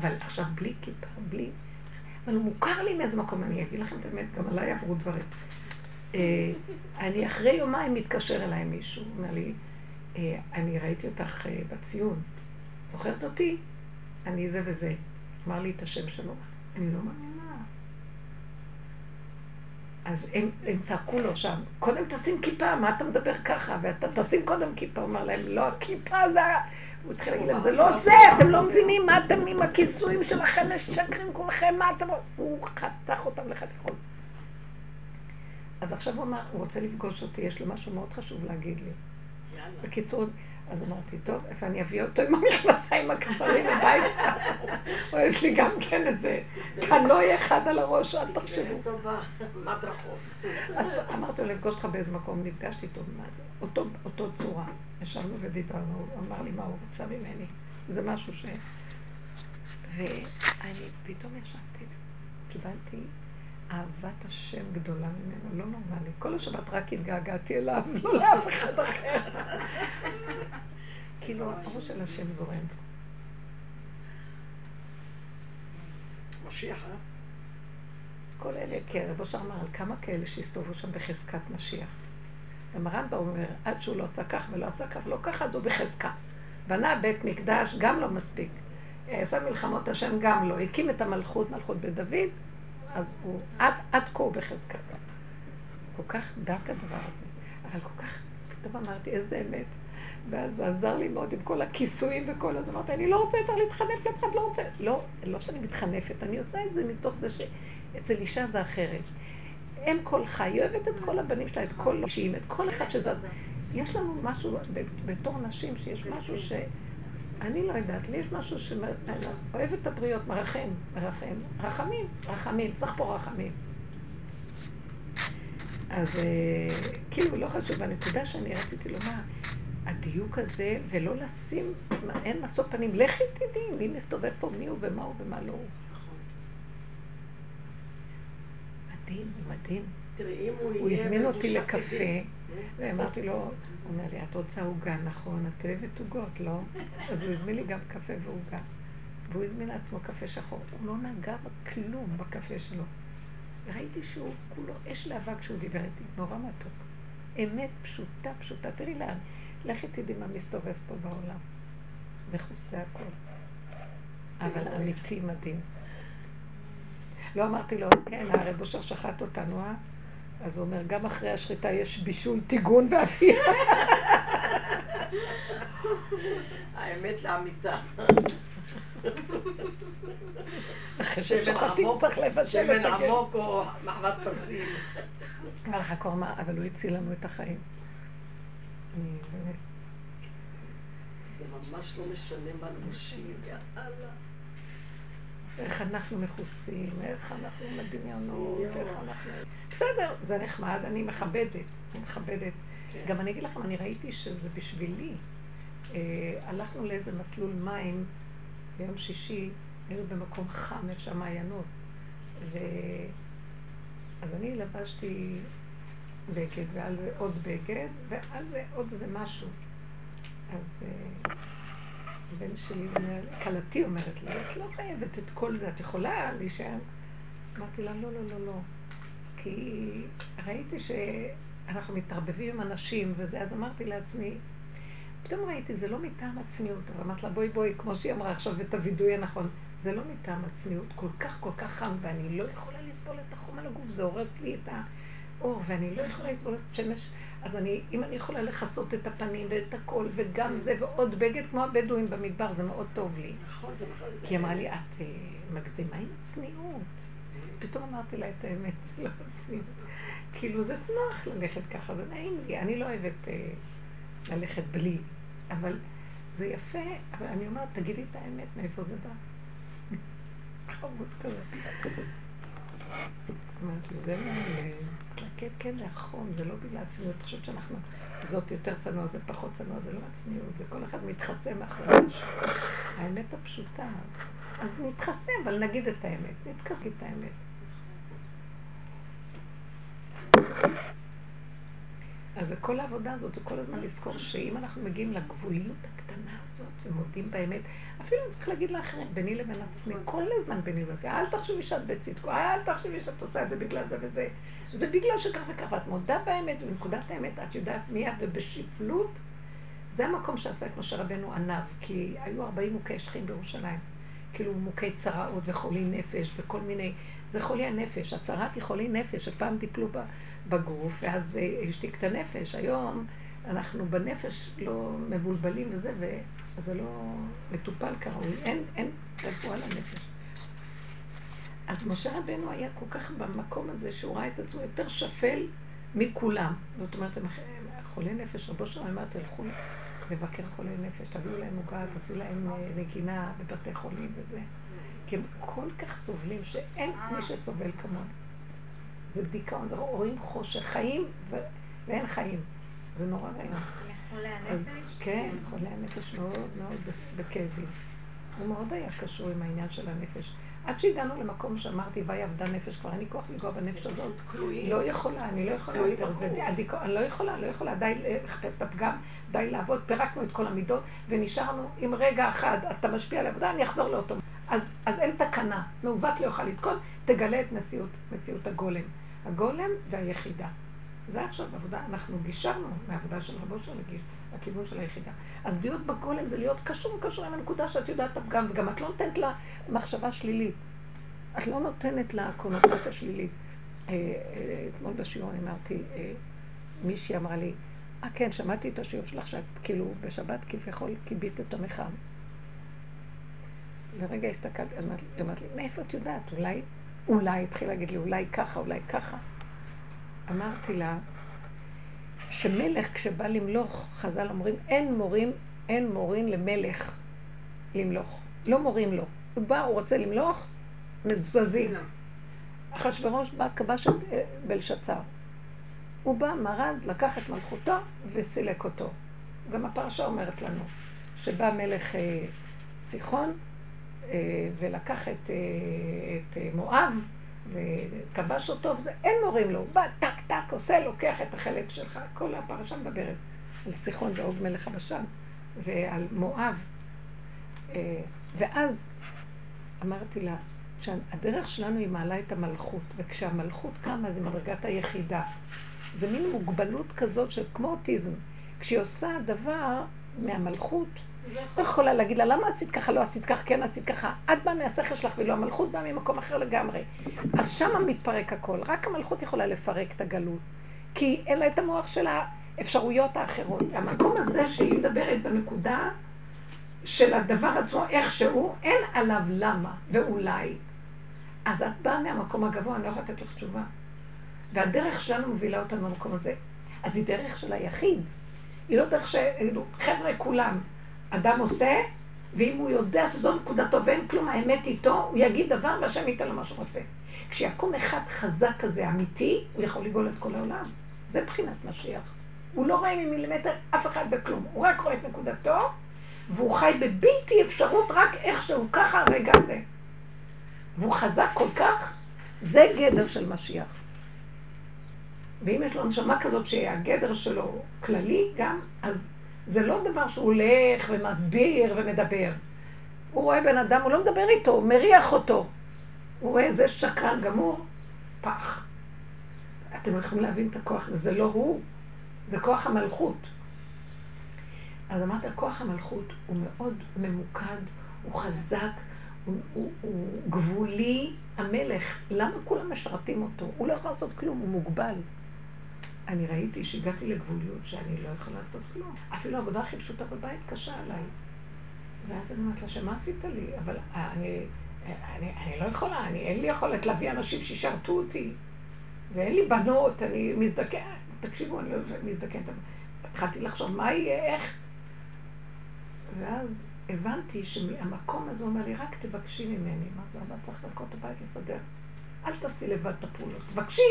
אבל עכשיו בלי כיפה, בלי... אבל הוא מוכר לי מאיזה מקום, אני אגיד לכם את האמת, גם עליי עברו דברים. אה, אני אחרי יומיים מתקשר אליי מישהו, אומר לי, אני ראיתי אותך בציון, זוכרת אותי? אני זה וזה. אמר לי את השם שלו. אני לא מאמינה. אז הם, הם צעקו לו שם, קודם תשים כיפה, מה אתה מדבר ככה? ואתה תשים קודם כיפה. הוא אמר להם, לא, הכיפה זה ה... הוא התחיל להגיד להם, זה לא זה, אתם לא מבינים מה אתם עם הכיסויים שלכם, משקרים כולכם, מה אתם... הוא חתך אותם לחתיכות. אז עכשיו הוא אמר, הוא רוצה לפגוש אותי, יש לו משהו מאוד חשוב להגיד לי. בקיצור, אז אמרתי, טוב, איפה אני אביא אותו עם המכנסיים הקצרים הביתה? או יש לי גם כן איזה קנוי אחד על הראש, אל תחשבו. אז אמרתי לו, לפגוש אותך באיזה מקום, נפגשתי איתו, מה זה? אותו, צורה. ישבנו ודיברנו, הוא אמר לי מה הוא רוצה ממני. זה משהו ש... ואני פתאום ישבתי, קיבלתי אהבת השם גדולה ממנו, לא נורמלי. כל השבת רק התגעגעתי אליו, לא לאף אחד אחר. כאילו, הראש של השם זורם. משיח, אה? כל אלה, כי הרב אושר אמר על כמה כאלה שהסתובבו שם בחזקת משיח. גם הרמב"ם אומר, עד שהוא לא עשה כך ולא עשה כך ולא ככה, אז הוא בחזקה. בנה בית מקדש, גם לא מספיק. עשה מלחמות השם, גם לא. הקים את המלכות, מלכות בית דוד, אז הוא עד, עד כה הוא בחזקה. כל כך דק הדבר הזה, אבל כל כך, פתאום אמרתי, איזה אמת. ואז זה עזר לי מאוד עם כל הכיסויים וכל הזה. אמרתי, אני לא רוצה יותר להתחנף לאף אחד, לא רוצה. לא, לא שאני מתחנפת, אני עושה את זה מתוך זה שאצל אישה זה אחרת. אם כל חי, אוהבת את כל הבנים שלה, את כל אישים, את כל אחד שזה... יש לנו משהו, בתור נשים, שיש משהו ש... אני לא יודעת, לי יש משהו שאוהב את הבריות, מרחם, מרחם, רחמים, רחמים, צריך פה רחמים. אז אה, כאילו, לא חשוב, הנקודה שאני רציתי לומר, הדיוק הזה, ולא לשים, אין משוא פנים, לכי תדעי מי מסתובב פה, מי הוא ומה הוא ומה לא הוא. מדהים, מדהים. אם הוא הזמין אותי לקפה. ואמרתי לו, אומר לי, את רוצה עוגה, נכון, את אוהבת עוגות, לא? אז הוא הזמין לי גם קפה ועוגה. והוא הזמין לעצמו קפה שחור. הוא לא נגע בכלום בקפה שלו. וראיתי שהוא כולו אש להבה כשהוא דיבר איתי, נורא מתוק. אמת פשוטה, פשוטה. תראי לאן, לכי תדעי מה מסתובב פה בעולם. מכוסה הכל. אבל אמיתי מדהים. לא אמרתי לו, כן, הרב אושר שחט אותנו, אה? אז הוא אומר, גם אחרי השחיטה יש בישול, טיגון ואפייה. האמת לאמיתה. אחרי שמן ששוחטים צריך לבשל שמן את הגט. עמוק או מחבת פסים. אמר לך קורמה, אבל הוא הציל לנו את החיים. זה ממש לא משנה מה נושים, יאללה. איך אנחנו מכוסים, איך אנחנו מדמיונות, איך אנחנו... בסדר, זה נחמד, אני מכבדת, אני מכבדת. כן. גם אני אגיד לכם, אני ראיתי שזה בשבילי. אה, הלכנו לאיזה מסלול מים ביום שישי, היינו במקום חם, איפה שהמעיינות. ו... אז אני לבשתי בגד, ועל זה עוד בגד, ועל זה עוד איזה משהו. אז אה, הבן שלי, כלתי אומרת לי, את לא חייבת את כל זה, את יכולה להישאר. אמרתי לה, לא, לא, לא, לא. כי ראיתי שאנחנו מתערבבים עם אנשים וזה, אז אמרתי לעצמי, פתאום ראיתי, זה לא מטעם הצניעות, אבל אמרתי לה, בואי, בואי, כמו שהיא אמרה עכשיו את הווידוי הנכון, זה לא מטעם הצניעות, כל כך, כל כך חם, ואני לא יכולה לסבול את החום על הגוף, זה עורר לי את האור, ואני לא יכולה לסבול את שמש, אז אני, אם אני יכולה לכסות את הפנים ואת הכל, וגם זה, ועוד בגד כמו הבדואים במדבר, זה מאוד טוב לי. נכון, זה נכון. כי היא אמרה לי, את אה, מגזימה עם הצניעות. אז פתאום אמרתי לה את האמת, זה לא הצניעות. כאילו, זה נוח ללכת ככה, זה נעים לי. אני לא אוהבת אה, ללכת בלי, אבל זה יפה, אבל אני אומרת, תגידי את האמת, מאיפה זה בא? חמוד כזה. אמרתי, זה מעולה. כן, כן, זה החום, זה לא בגלל הצניעות. אני חושבת שאנחנו, זאת יותר צנוע, זה פחות צנוע, זה לא הצניעות, זה כל אחד מתחסה מאחורי משהו. האמת הפשוטה. אז נתחסה, אבל נגיד את האמת, נתכסה את האמת. אז כל העבודה הזאת, זה כל הזמן לזכור שאם אנחנו מגיעים לגבוליות הקטנה הזאת ומודים באמת, אפילו אני צריך להגיד לאחרים, ביני לבין עצמי, כל הזמן ביני לבין עצמי, אל תחשבי שאת בצדקו, אל תחשבי שאת עושה את זה בגלל זה וזה. זה בגלל שכך וכך, ואת מודה באמת, ובנקודת האמת את יודעת מי את, ובשפלות, זה המקום שעשה את משה רבנו עניו, כי היו 40 מוכי שכין בירושלים. כאילו מוכי צרעות וחולי נפש וכל מיני, זה חולי הנפש, הצהרת היא חולי נפש, שפעם טיפלו בגוף ואז אה, השתיק את הנפש. היום אנחנו בנפש לא מבולבלים וזה, ואז זה לא מטופל כראוי, אין, אין רפואה לנפש. אז משה רבנו היה כל כך במקום הזה שהוא ראה את עצמו יותר שפל מכולם. זאת אומרת, חולי נפש, רבו שלנו אמר, תלכו לבקר חולי נפש, תביאו להם עוגה, תעשו להם אה, נגינה בבתי חולים וזה. כי הם כל כך סובלים שאין מי שסובל כמוהם. זה דיכאון, זה רואים חושך, חיים ו... ואין חיים. זה נורא רעיון. חולי הנפש? כן, חולי הנפש מאוד מאוד בכאבים. הוא מאוד היה קשור עם העניין של הנפש. עד שהגענו למקום שאמרתי, ויהי עבדה נפש, כבר אין לי כוח לנגוע בנפש הזאת. לא יכולה, אני לא יכולה יותר. אני לא יכולה, לא יכולה. די לחפש את הפגם, די לעבוד. פירקנו את כל המידות, ונשארנו עם רגע אחד, אתה משפיע על העבודה, אני אחזור לאותו. אז, אז אין תקנה. מעוות לא יוכל לתקון, תגלה את מציאות, מציאות הגולם. הגולם והיחידה. זה עכשיו עבודה, אנחנו גישרנו מהעבודה של רבו של הגיש, לכיוון של היחידה. אז להיות בגולם זה להיות קשור קשור עם הנקודה שאת יודעת את הפגם, וגם את לא נותנת לה מחשבה שלילית. את לא נותנת לה קונוטציה שלילית. אה, אה, אתמול בשיעור אני אמרתי, אה, מישהי אמרה לי, אה כן, שמעתי את השיעור שלך שאת כאילו בשבת כביכול כיבית את המחם. לרגע הסתכלתי, אז אמרת לי, מאיפה את יודעת? אולי, אולי, התחיל להגיד לי, אולי ככה, אולי ככה. אמרתי לה, שמלך כשבא למלוך, חז"ל אומרים, אין מורים, אין מורים למלך למלוך. לא מורים לו. הוא בא, הוא רוצה למלוך, מזוזים. לא. אחשוורוש בא, כבש את אה, בלשצר. הוא בא, מרד, לקח את מלכותו וסילק אותו. גם הפרשה אומרת לנו, שבא מלך אה, סיחון אה, ולקח את, אה, את אה, מואב וכבש אותו, וזה, אין מורים לו, הוא בא טק טק, עושה, לוקח את החלק שלך, כל הפרשה מדברת על סיחון ועוד מלך הבשן ועל מואב. אה, ואז אמרתי לה, שהדרך שלנו היא מעלה את המלכות, וכשהמלכות קמה זה מדרגת היחידה. זה מין מוגבלות כזאת של כמו אוטיזם. כשהיא עושה דבר מהמלכות, לא יכולה להגיד לה, למה עשית ככה, לא עשית ככה, כן עשית ככה. את באה מהשכל שלך ולא המלכות באה ממקום אחר לגמרי. אז שמה מתפרק הכל. רק המלכות יכולה לפרק את הגלות. כי אין לה את המוח של האפשרויות האחרות. המקום הזה שהיא מדברת בנקודה של הדבר עצמו, איכשהו, אין עליו למה ואולי. אז את באה מהמקום הגבוה, אני לא יכולה לתת לך תשובה. והדרך שלנו מובילה אותנו למקום הזה. אז היא דרך של היחיד. היא לא דרך ש... חבר'ה, כולם. אדם עושה, ואם הוא יודע שזו נקודתו ואין כלום, האמת איתו, הוא יגיד דבר והשם ייתן לו מה שהוא רוצה. כשיקום אחד חזק כזה, אמיתי, הוא יכול לגאול את כל העולם. זה בחינת משיח. הוא לא רואה ממילימטר אף אחד בכלום, הוא רק רואה את נקודתו, והוא חי בבלתי אפשרות רק איכשהו ככה הרגע הזה. והוא חזק כל כך, זה גדר של משיח. ואם יש לו נשמה כזאת שהגדר שלו כללי גם, אז זה לא דבר שהוא הולך ומסביר ומדבר. הוא רואה בן אדם, הוא לא מדבר איתו, הוא מריח אותו. הוא רואה איזה שקרן גמור, פח. אתם יכולים להבין את הכוח הזה, זה לא הוא, זה כוח המלכות. אז אמרת, כוח המלכות הוא מאוד ממוקד, הוא חזק, הוא, הוא, הוא גבולי. המלך, למה כולם משרתים אותו? הוא לא יכול לעשות כלום, הוא מוגבל. אני ראיתי שהגעתי לגבוליות שאני לא יכולה לעשות כלום. אפילו העבודה הכי פשוטה בבית קשה עליי. ואז אני אומרת לה, שמה עשית לי? אבל אני, אני, אני לא יכולה, אני, אין לי יכולת להביא אנשים שישרתו אותי. ואין לי בנות, אני מזדקן. תקשיבו, אני לא מזדקנת. התחלתי לחשוב, מה יהיה, איך? ואז הבנתי שהמקום הזה, אומר לי, רק תבקשי ממני. אמרתי לו, אבל צריך את הבית לסדר. אל תעשי לבד את הפעולות, תבקשי.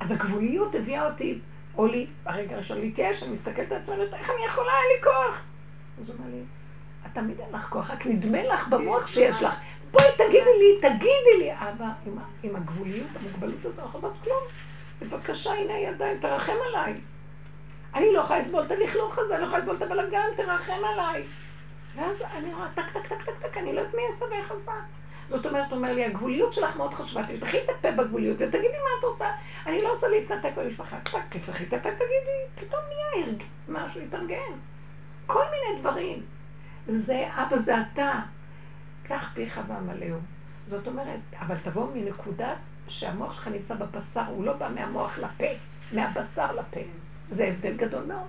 אז הגבוליות הביאה אותי, או לי, ברגע הראשון להתייאש, אני מסתכלת על עצמי, איך אני יכולה, אין לי כוח. אז הוא אומר לי, את תמיד אין לך כוח, רק נדמה לך במוח שיש לך. בואי תגידי לי, תגידי לי. אבא, עם, עם הגבוליות, המוגבלות הזאת, אנחנו לא כלום. בבקשה, הנה הידיים, תרחם עליי. אני לא יכולה לסבול את הלכלוך הזה, אני לא יכולה לסבול את הבלגן, תרחם עליי. ואז אני רואה טק, טק, טק, טק, טק, אני לא יודעת מי יעשה ואיך עשה. זאת אומרת, אומר לי, הגבוליות שלך מאוד חשובה, תפתחי את הפה בגבוליות ותגידי מה את רוצה. אני לא רוצה להתנתק במשפחה. טק, תפתחי את הפה, תגידי, פתאום נהיה משהו, התארגן. כל מיני דברים. זה, אבא זה אתה. הרחב פיך ואמלאהו. זאת אומרת, אבל תבוא מנקודת שהמוח שלך נמצא בבשר, הוא לא בא מהמוח לפה, מהבשר לפה. זה הבדל גדול מאוד.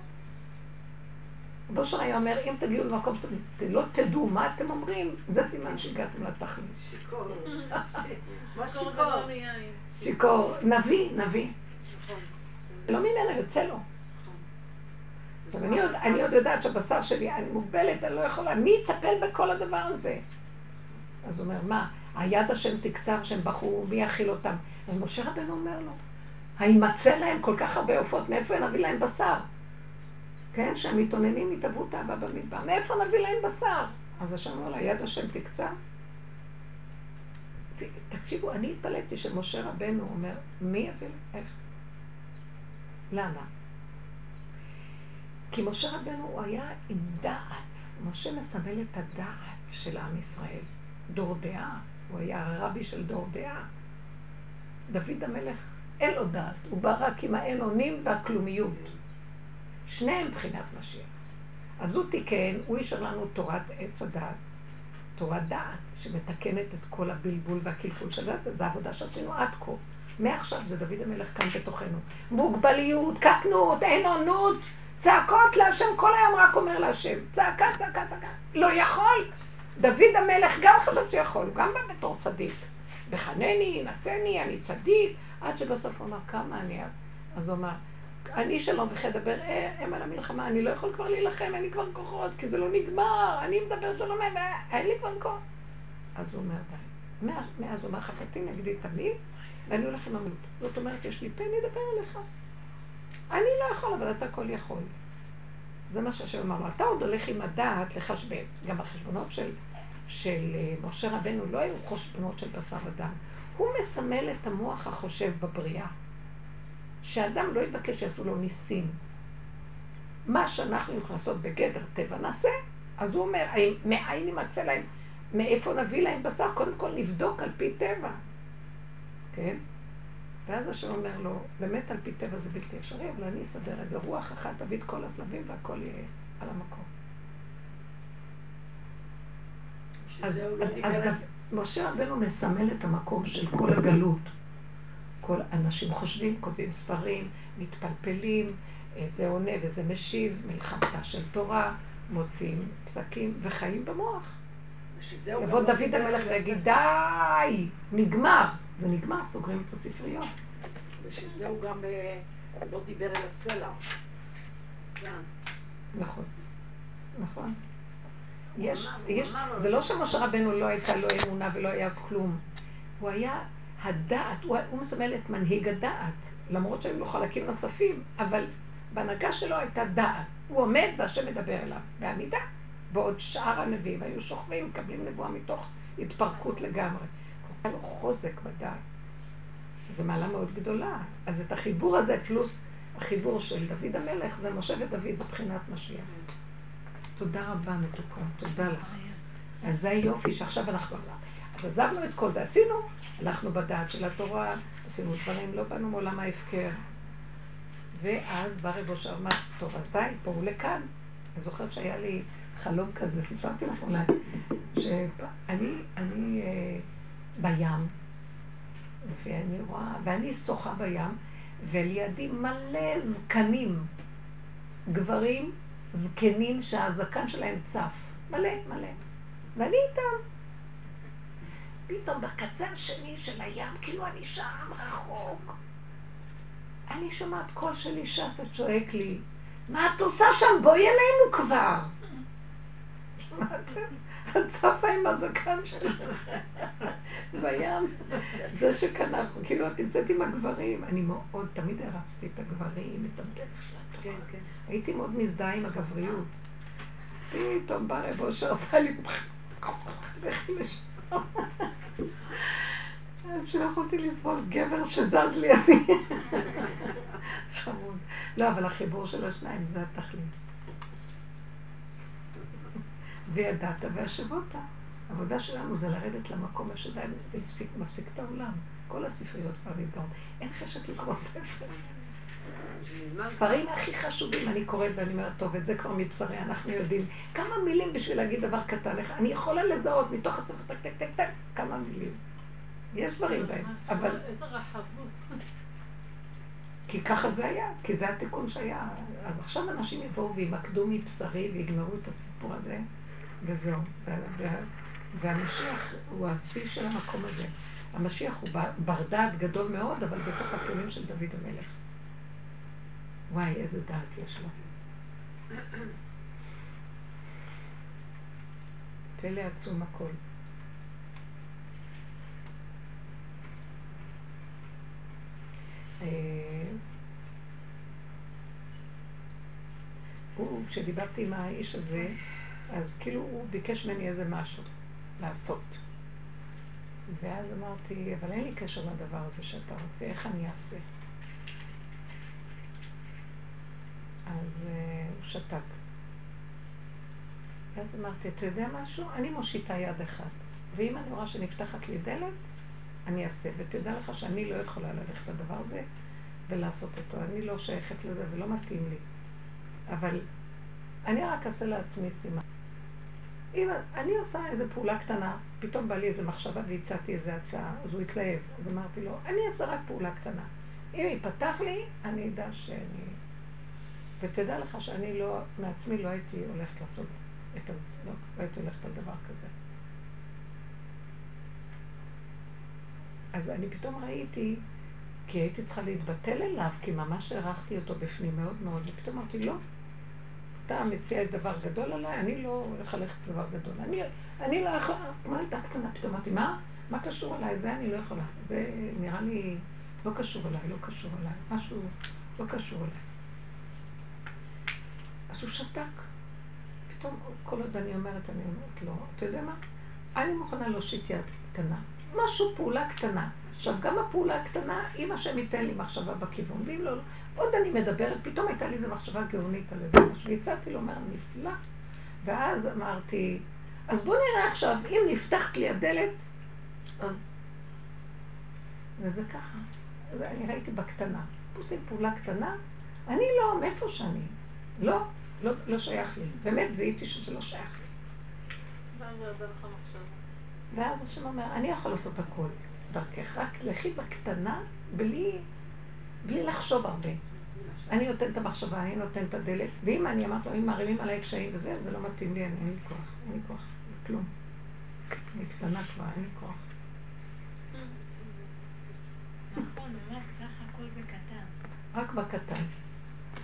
רבו שר היה אומר, אם תגיעו למקום שאתם לא תדעו מה אתם אומרים, זה סימן שהגעתם לתכלית. שיכור. שיכור? שיכור? שיכור, נביא, נביא. לא ממנו, יוצא לו. עכשיו, אני עוד, אני עוד יודעת שהבשר שלי, אני מוגבלת, אני לא יכולה, מי יטפל בכל הדבר הזה? אז הוא אומר, מה, היד השם תקצר שהם בחרו, מי יאכיל אותם? אז משה רבנו אומר לו, הימצא להם כל כך הרבה עופות, מאיפה נביא להם בשר? כן, שהמתאוננים יתאבו תאווה במדבר, מאיפה נביא להם בשר? אז השם אומר לה, יד השם תקצר? תקשיבו, אני התפלאתי שמשה רבנו אומר, מי יביא להם? איך? למה? כי משה רבנו הוא היה עם דעת. משה מסמל את הדעת של עם ישראל. דור דעה. הוא היה הרבי של דור דעה. דוד המלך, אין לו דעת. הוא בא רק עם האין אונים והכלומיות. שניהם מבחינת משיח. אז הוא תיקן, הוא השאיר לנו תורת עץ הדעת. תורת דעת, שמתקנת את כל הבלבול והקלקול של הדעת. זו העבודה שעשינו עד כה. מעכשיו זה דוד המלך כאן בתוכנו. מוגבליות, קטנות, אין עונות. צעקות להשם, כל היום רק אומר להשם. צעקה, צעקה, צעקה. לא יכול. דוד המלך גם חשב שיכול, הוא גם בא בתור צדיק. בחנני, נשני, אני צדיק, עד שבסוף הוא אמר, כמה אני... אז הוא אמר, אני שלום וכי אדבר על המלחמה, אני לא יכול כבר להילחם, אין לי כבר כוחות, כי זה לא נגמר, אני מדבר שלום, אין לי כבר כוח. אז הוא אומר, די. מאז הוא אומר, חטאתי נגדי תמיד, ואני הולך עם המיעוט. זאת אומרת, יש לי פה, אני אדבר אליך. אני לא יכול, אבל אתה כל יכול. זה מה שהשם אמר לו. אתה עוד הולך עם הדעת לחשבן. גם החשבונות של, של אה, משה רבנו לא היו חשבונות של בשר ודם. הוא מסמל את המוח החושב בבריאה. שאדם לא יבקש שיעשו לו ניסים. מה שאנחנו יכולים לעשות בגדר טבע נעשה. אז הוא אומר, מאין יימצא להם, מאיפה נביא להם בשר? קודם כל נבדוק על פי טבע. כן? ואז השם אומר לו, באמת על פי טבע זה בלתי אפשרי, אבל אני אסדר איזה רוח אחת, תביא את כל הסלבים והכל יהיה על המקום. אז, אז דו, משה רבנו מסמל את המקום של כל הגלות. כל אנשים חושבים, כותבים ספרים, מתפלפלים, זה עונה וזה משיב, מלחמתה של תורה, מוציאים פסקים וחיים במוח. יבוא דוד המלך ויגיד, די, נגמר. זה נגמר, סוגרים את הספריות. בשביל זה הוא גם אה, לא דיבר אל הסלע. נכון, נכון. יש, יש, זה לא שמשה רבנו לא הייתה לו אמונה ולא היה כלום. הוא היה הדעת, הוא, הוא מסמל את מנהיג הדעת, למרות שהיו לו חלקים נוספים, אבל בהנהגה שלו הייתה דעת. הוא עומד והשם מדבר אליו, בעמידה. בעוד שאר הנביאים היו שוכבים, מקבלים נבואה מתוך התפרקות לגמרי. היה לו חוזק בדעת. זו מעלה מאוד גדולה. אז את החיבור הזה, פלוס החיבור של דוד המלך, זה משה ודוד, זה בחינת משיח. תודה רבה, מתוקה, תודה לך. אז זה היופי שעכשיו אנחנו... אז עזבנו את כל זה, עשינו, הלכנו בדעת של התורה, עשינו דברים, לא באנו מעולם ההפקר. ואז בא רבו שאמר, טוב, אז די, בואו לכאן. אני זוכרת שהיה לי חלום כזה, סיפרתי לך אולי, שאני אני, אה, בים, ואני רואה, ואני שוחה בים, ולידי מלא זקנים, גברים זקנים שהזקן שלהם צף, מלא, מלא. ואני איתם. פתאום בקצה השני של הים, כאילו אני שם רחוק. אני שומעת קול של אישה שצועק לי, מה את עושה שם? בואי אלינו כבר. את צפה עם הזקן שלך בים. זה שכאן אנחנו, כאילו את נמצאת עם הגברים. אני מאוד, תמיד הרצתי את הגברים, את הדרך של התורה. כן, כן. הייתי מאוד מזדהה עם הגבריות. פתאום בא רב אושר עשה לי... לכי לשם. עד שלא יכולתי לסבול גבר שזז לידי. חמוד. לא, אבל החיבור של השניים זה התכלית. וידעת והשבות. העבודה שלנו זה לרדת למקום השדיים, זה מפסיק את העולם. כל הספריות כבר נסגרות. אין חשק לקרוא ספר. ספרים הכי חשובים, אני קוראת ואני אומרת, טוב, את זה כבר מבשרי, אנחנו יודעים. כמה מילים בשביל להגיד דבר קטן. אני יכולה לזהות מתוך הספר, טק, טק, טק, טק, כמה מילים. יש דברים בהם, אבל... איזה רחבות. כי ככה זה היה, כי זה התיקון שהיה. אז עכשיו אנשים יבואו וימקדו מבשרי ויגמרו את הסיפור הזה, וזהו. והמשיח הוא השיא של המקום הזה. המשיח הוא בר דעת גדול מאוד, אבל בתוך הכלים של דוד המלך. וואי, איזה דעת יש לו. פלא עצום הכל. אה, הוא, כשדיברתי עם האיש הזה, אז כאילו הוא ביקש ממני איזה משהו לעשות. ואז אמרתי, אבל אין לי קשר לדבר הזה שאתה רוצה, איך אני אעשה? אז uh, הוא שתק. ואז אמרתי, אתה יודע משהו? אני מושיטה יד אחת, ואם אני רואה שנפתחת לי דלת, אני אעשה. ותדע לך שאני לא יכולה ללכת לדבר הזה ולעשות אותו. אני לא שייכת לזה ולא מתאים לי. אבל אני רק אעשה לעצמי סימן. אם אני עושה איזו פעולה קטנה, פתאום בא לי איזו מחשבה והצעתי איזו הצעה, אז הוא התלהב. אז אמרתי לו, אני אעשה רק פעולה קטנה. אם ייפתח לי, אני אדע שאני... ותדע לך שאני לא, מעצמי לא הייתי הולכת לעשות את זה, לא, הייתי הולכת על דבר כזה. אז אני פתאום ראיתי, כי הייתי צריכה להתבטל אליו, כי ממש הערכתי אותו בפנים מאוד מאוד, ופתאום אמרתי, לא, אתה מציע דבר גדול עליי, אני לא הולך ללכת דבר גדול. אני, אני לא יכולה, כמו ילדה קטנה, פתאום אמרתי, מה? מה קשור אליי? זה אני לא יכולה. זה נראה לי לא קשור אליי, לא קשור אליי. משהו לא קשור אליי. אז הוא שתק. פתאום כל עוד אני אומרת, אני אומרת לו, אתה יודע מה? אני מוכנה להושיט יד קטנה. משהו, פעולה קטנה. עכשיו, גם הפעולה הקטנה, אם השם ייתן לי מחשבה בכיוון, ואם לא, עוד אני מדברת, פתאום הייתה לי איזו מחשבה גאונית על איזה משהו, והצעתי לו, אומר, נפלא. ואז אמרתי, אז בוא נראה עכשיו, אם נפתחת לי הדלת, אז... וזה ככה. אני ראיתי בקטנה. עושים פעולה קטנה, אני לא, מאיפה שאני. לא, לא, לא שייך לי. באמת זיהיתי שזה לא שייך לי. ואז השם אומר, אני יכול לעשות הכל דרכך, רק לכי בקטנה, בלי, בלי לחשוב הרבה. אני נותן את המחשבה, אני נותן את הדלת, ואם אני אמרת לו, אם מערימים עליי קשיים וזה, זה לא מתאים לי, אין לי כוח, אין לי כוח, כלום. אני קטנה כבר, אין לי כוח. נכון, ממש סך הכל בקטן. רק בקטן.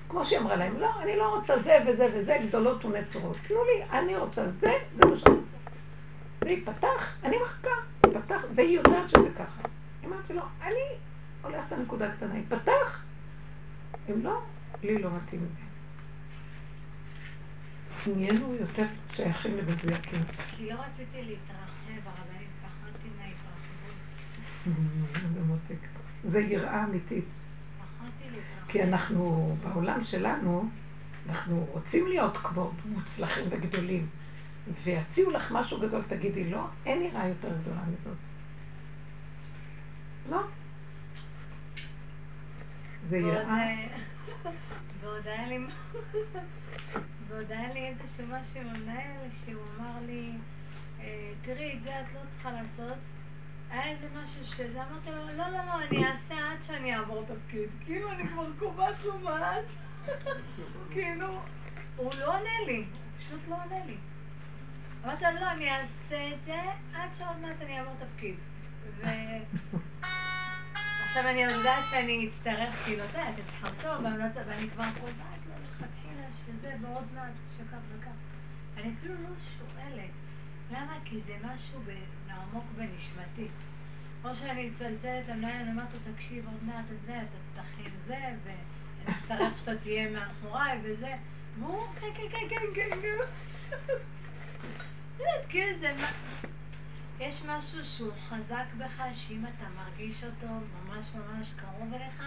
כמו שהיא אמרה להם, לא, אני לא רוצה זה וזה וזה, גדולות ונצורות. תנו לי, אני רוצה זה, זה מה שאני רוצה. זה ייפתח, אני מחכה, ייפתח, זה היא יודעת שזה ככה. אמרתי לו, אני הולכת לנקודה קטנה, ייפתח, אם לא, לי לא מתאים זה. נהיינו יותר שייכים למדויקים. כי לא רציתי להתרחב, הרבנית, פחדתי מההתרחבות. זה מותק. זה יראה אמיתית. כי אנחנו, בעולם שלנו, אנחנו רוצים להיות כמו מוצלחים וגדולים. ויציעו לך משהו גדול, תגידי לא, אין יראה יותר גדולה מזאת. לא. זה יראה. ועוד היה לי... ועוד היה לי איזשהו משהו עם המנהל, שהוא אמר לי, "אה, תראי, את זה את לא צריכה לעשות. היה איזה משהו שזה, אמרתי לו, לא, לא, לא, אני אעשה עד שאני אעבור תפקיד. כאילו, אני כבר קובעת לו מעט. כאילו, הוא לא עונה לי, הוא פשוט לא עונה לי. אמרתי לו, לא, אני אעשה את זה עד שעוד מעט אני אעבור תפקיד. ו... עכשיו אני יודעת שאני אצטרך, כאילו, אתה יודע, את התחרטו בהמלצה, ואני כבר קובעת לו לכתחילה שזה בעוד מעט, שכך וכך. אני אפילו לא שואלת. למה? כי זה משהו עמוק בנשמתי. כמו שאני מצלצלת למנהל, אני אומרת לו, תקשיב, עוד מעט את זה, אתה תכין זה, ואני אצטרך שאתה תהיה מאחוריי וזה. והוא, כן, כן, כן, כן, כן, כן. יודעת, כאילו זה. יש משהו שהוא חזק בך, שאם אתה מרגיש אותו ממש ממש קרוב אליך,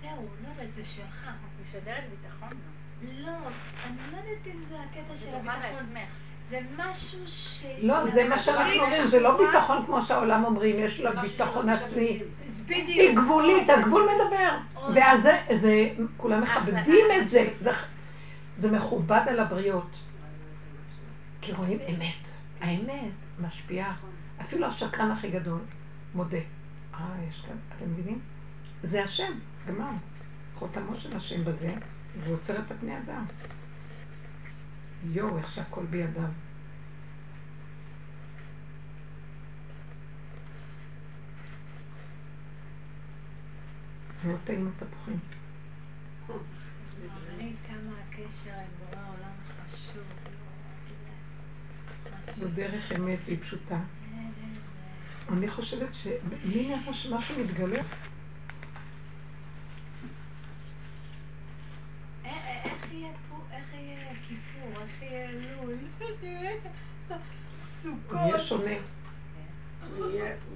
זהו, לא יודעת, זה שלך. את משדרת ביטחון. לא, אני לא יודעת אם זה הקטע של הביטחון. זה משהו ש... לא, זה מה שאנחנו אומרים, זה לא ביטחון כמו שהעולם אומרים, יש לה ביטחון עצמי. בדיוק. היא גבולית, הגבול מדבר. ואז זה, כולם מכבדים את זה. זה, זה מכובד על הבריות. כי רואים אמת. האמת משפיעה. אפילו השקרן הכי גדול מודה. אה, יש כאן, אתם מבינים? זה השם, גמר. חותמו של השם בזה, והוא עוצר את הפני אדם. יואו, איך שהכל בידיו. טעינו תפוחים. הרבנית, כמה הקשר עם בורא העולם חשוב. זו דרך אמת והיא פשוטה. אני חושבת שלי נראה שמשהו מתגלה. א- א- איך יהיה פה, איך יהיה כיפור, איך יהיה סוכות. שונה.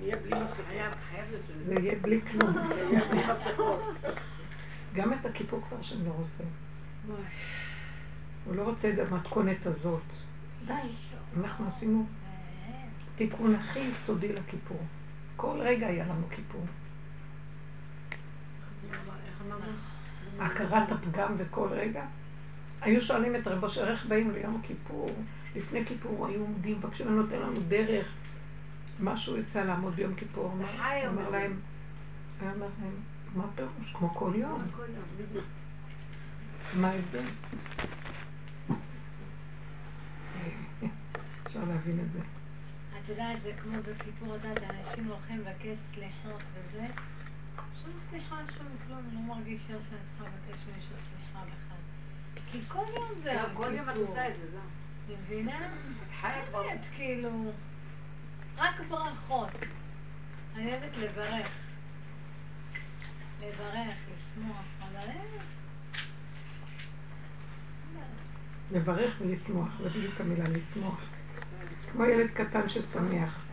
נהיה בלי מסכות. להיות שזה. זה יהיה בלי כלום. נהיה בלי מסכות. גם את הכיפור כבר שאני לא רוצה. הוא לא רוצה את המתכונת הזאת. די. אנחנו עשינו תיקון הכי יסודי לכיפור. כל רגע היה לנו כיפור. הכרת הפגם וכל רגע. היו שואלים את רבו של איך באים ליום הכיפור. לפני כיפור היו עומדים, מבקשים לנו, נותן לנו דרך. משהו יצא לעמוד ביום כיפור. אמר. להם, היה אומר להם, מה פירוש? כמו כל יום. מה ההבדל? אפשר להבין את זה. את יודעת, זה כמו בכיפור, את יודעת, אנשים הולכים לבקש סליחות וזה. שום סליחה, שום כלום, לא מרגישה שאני צריכה לבקש ממישהו סליחה בכלל. כי כל יום זה לא, כל יום את. עושה את זה, זהו. מבינה? באמת, כאילו, רק ברכות. אוהבת לברך. לברך, לשמוח, אבל... אה, לברך ולשמוח, זה בדיוק המילה לשמוח. כמו ילד קטן ששמח.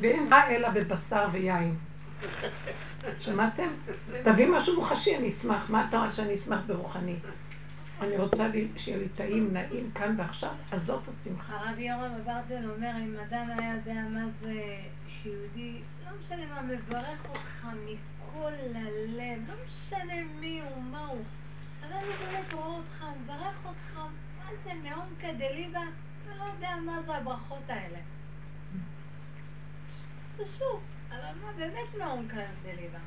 ואין רע אלא בבשר ויין. שמעתם? תביא משהו מוחשי, אני אשמח. מה אתה אומר שאני אשמח ברוחני? אני רוצה שיהיה לי טעים, נעים, כאן ועכשיו, אז זאת השמחה. הרב יורם אברטל אומר, אם אדם היה יודע מה זה שיהודי, לא משנה מה, מברך אותך מכל הלב, לא משנה מי הוא, מה הוא. אבל הוא באמת רואה אותך, מברך אותך, מה זה מעומקא דליבה? אתה לא יודע מה זה הברכות האלה. פשוט, אבל מה באמת מעומקא דליבה?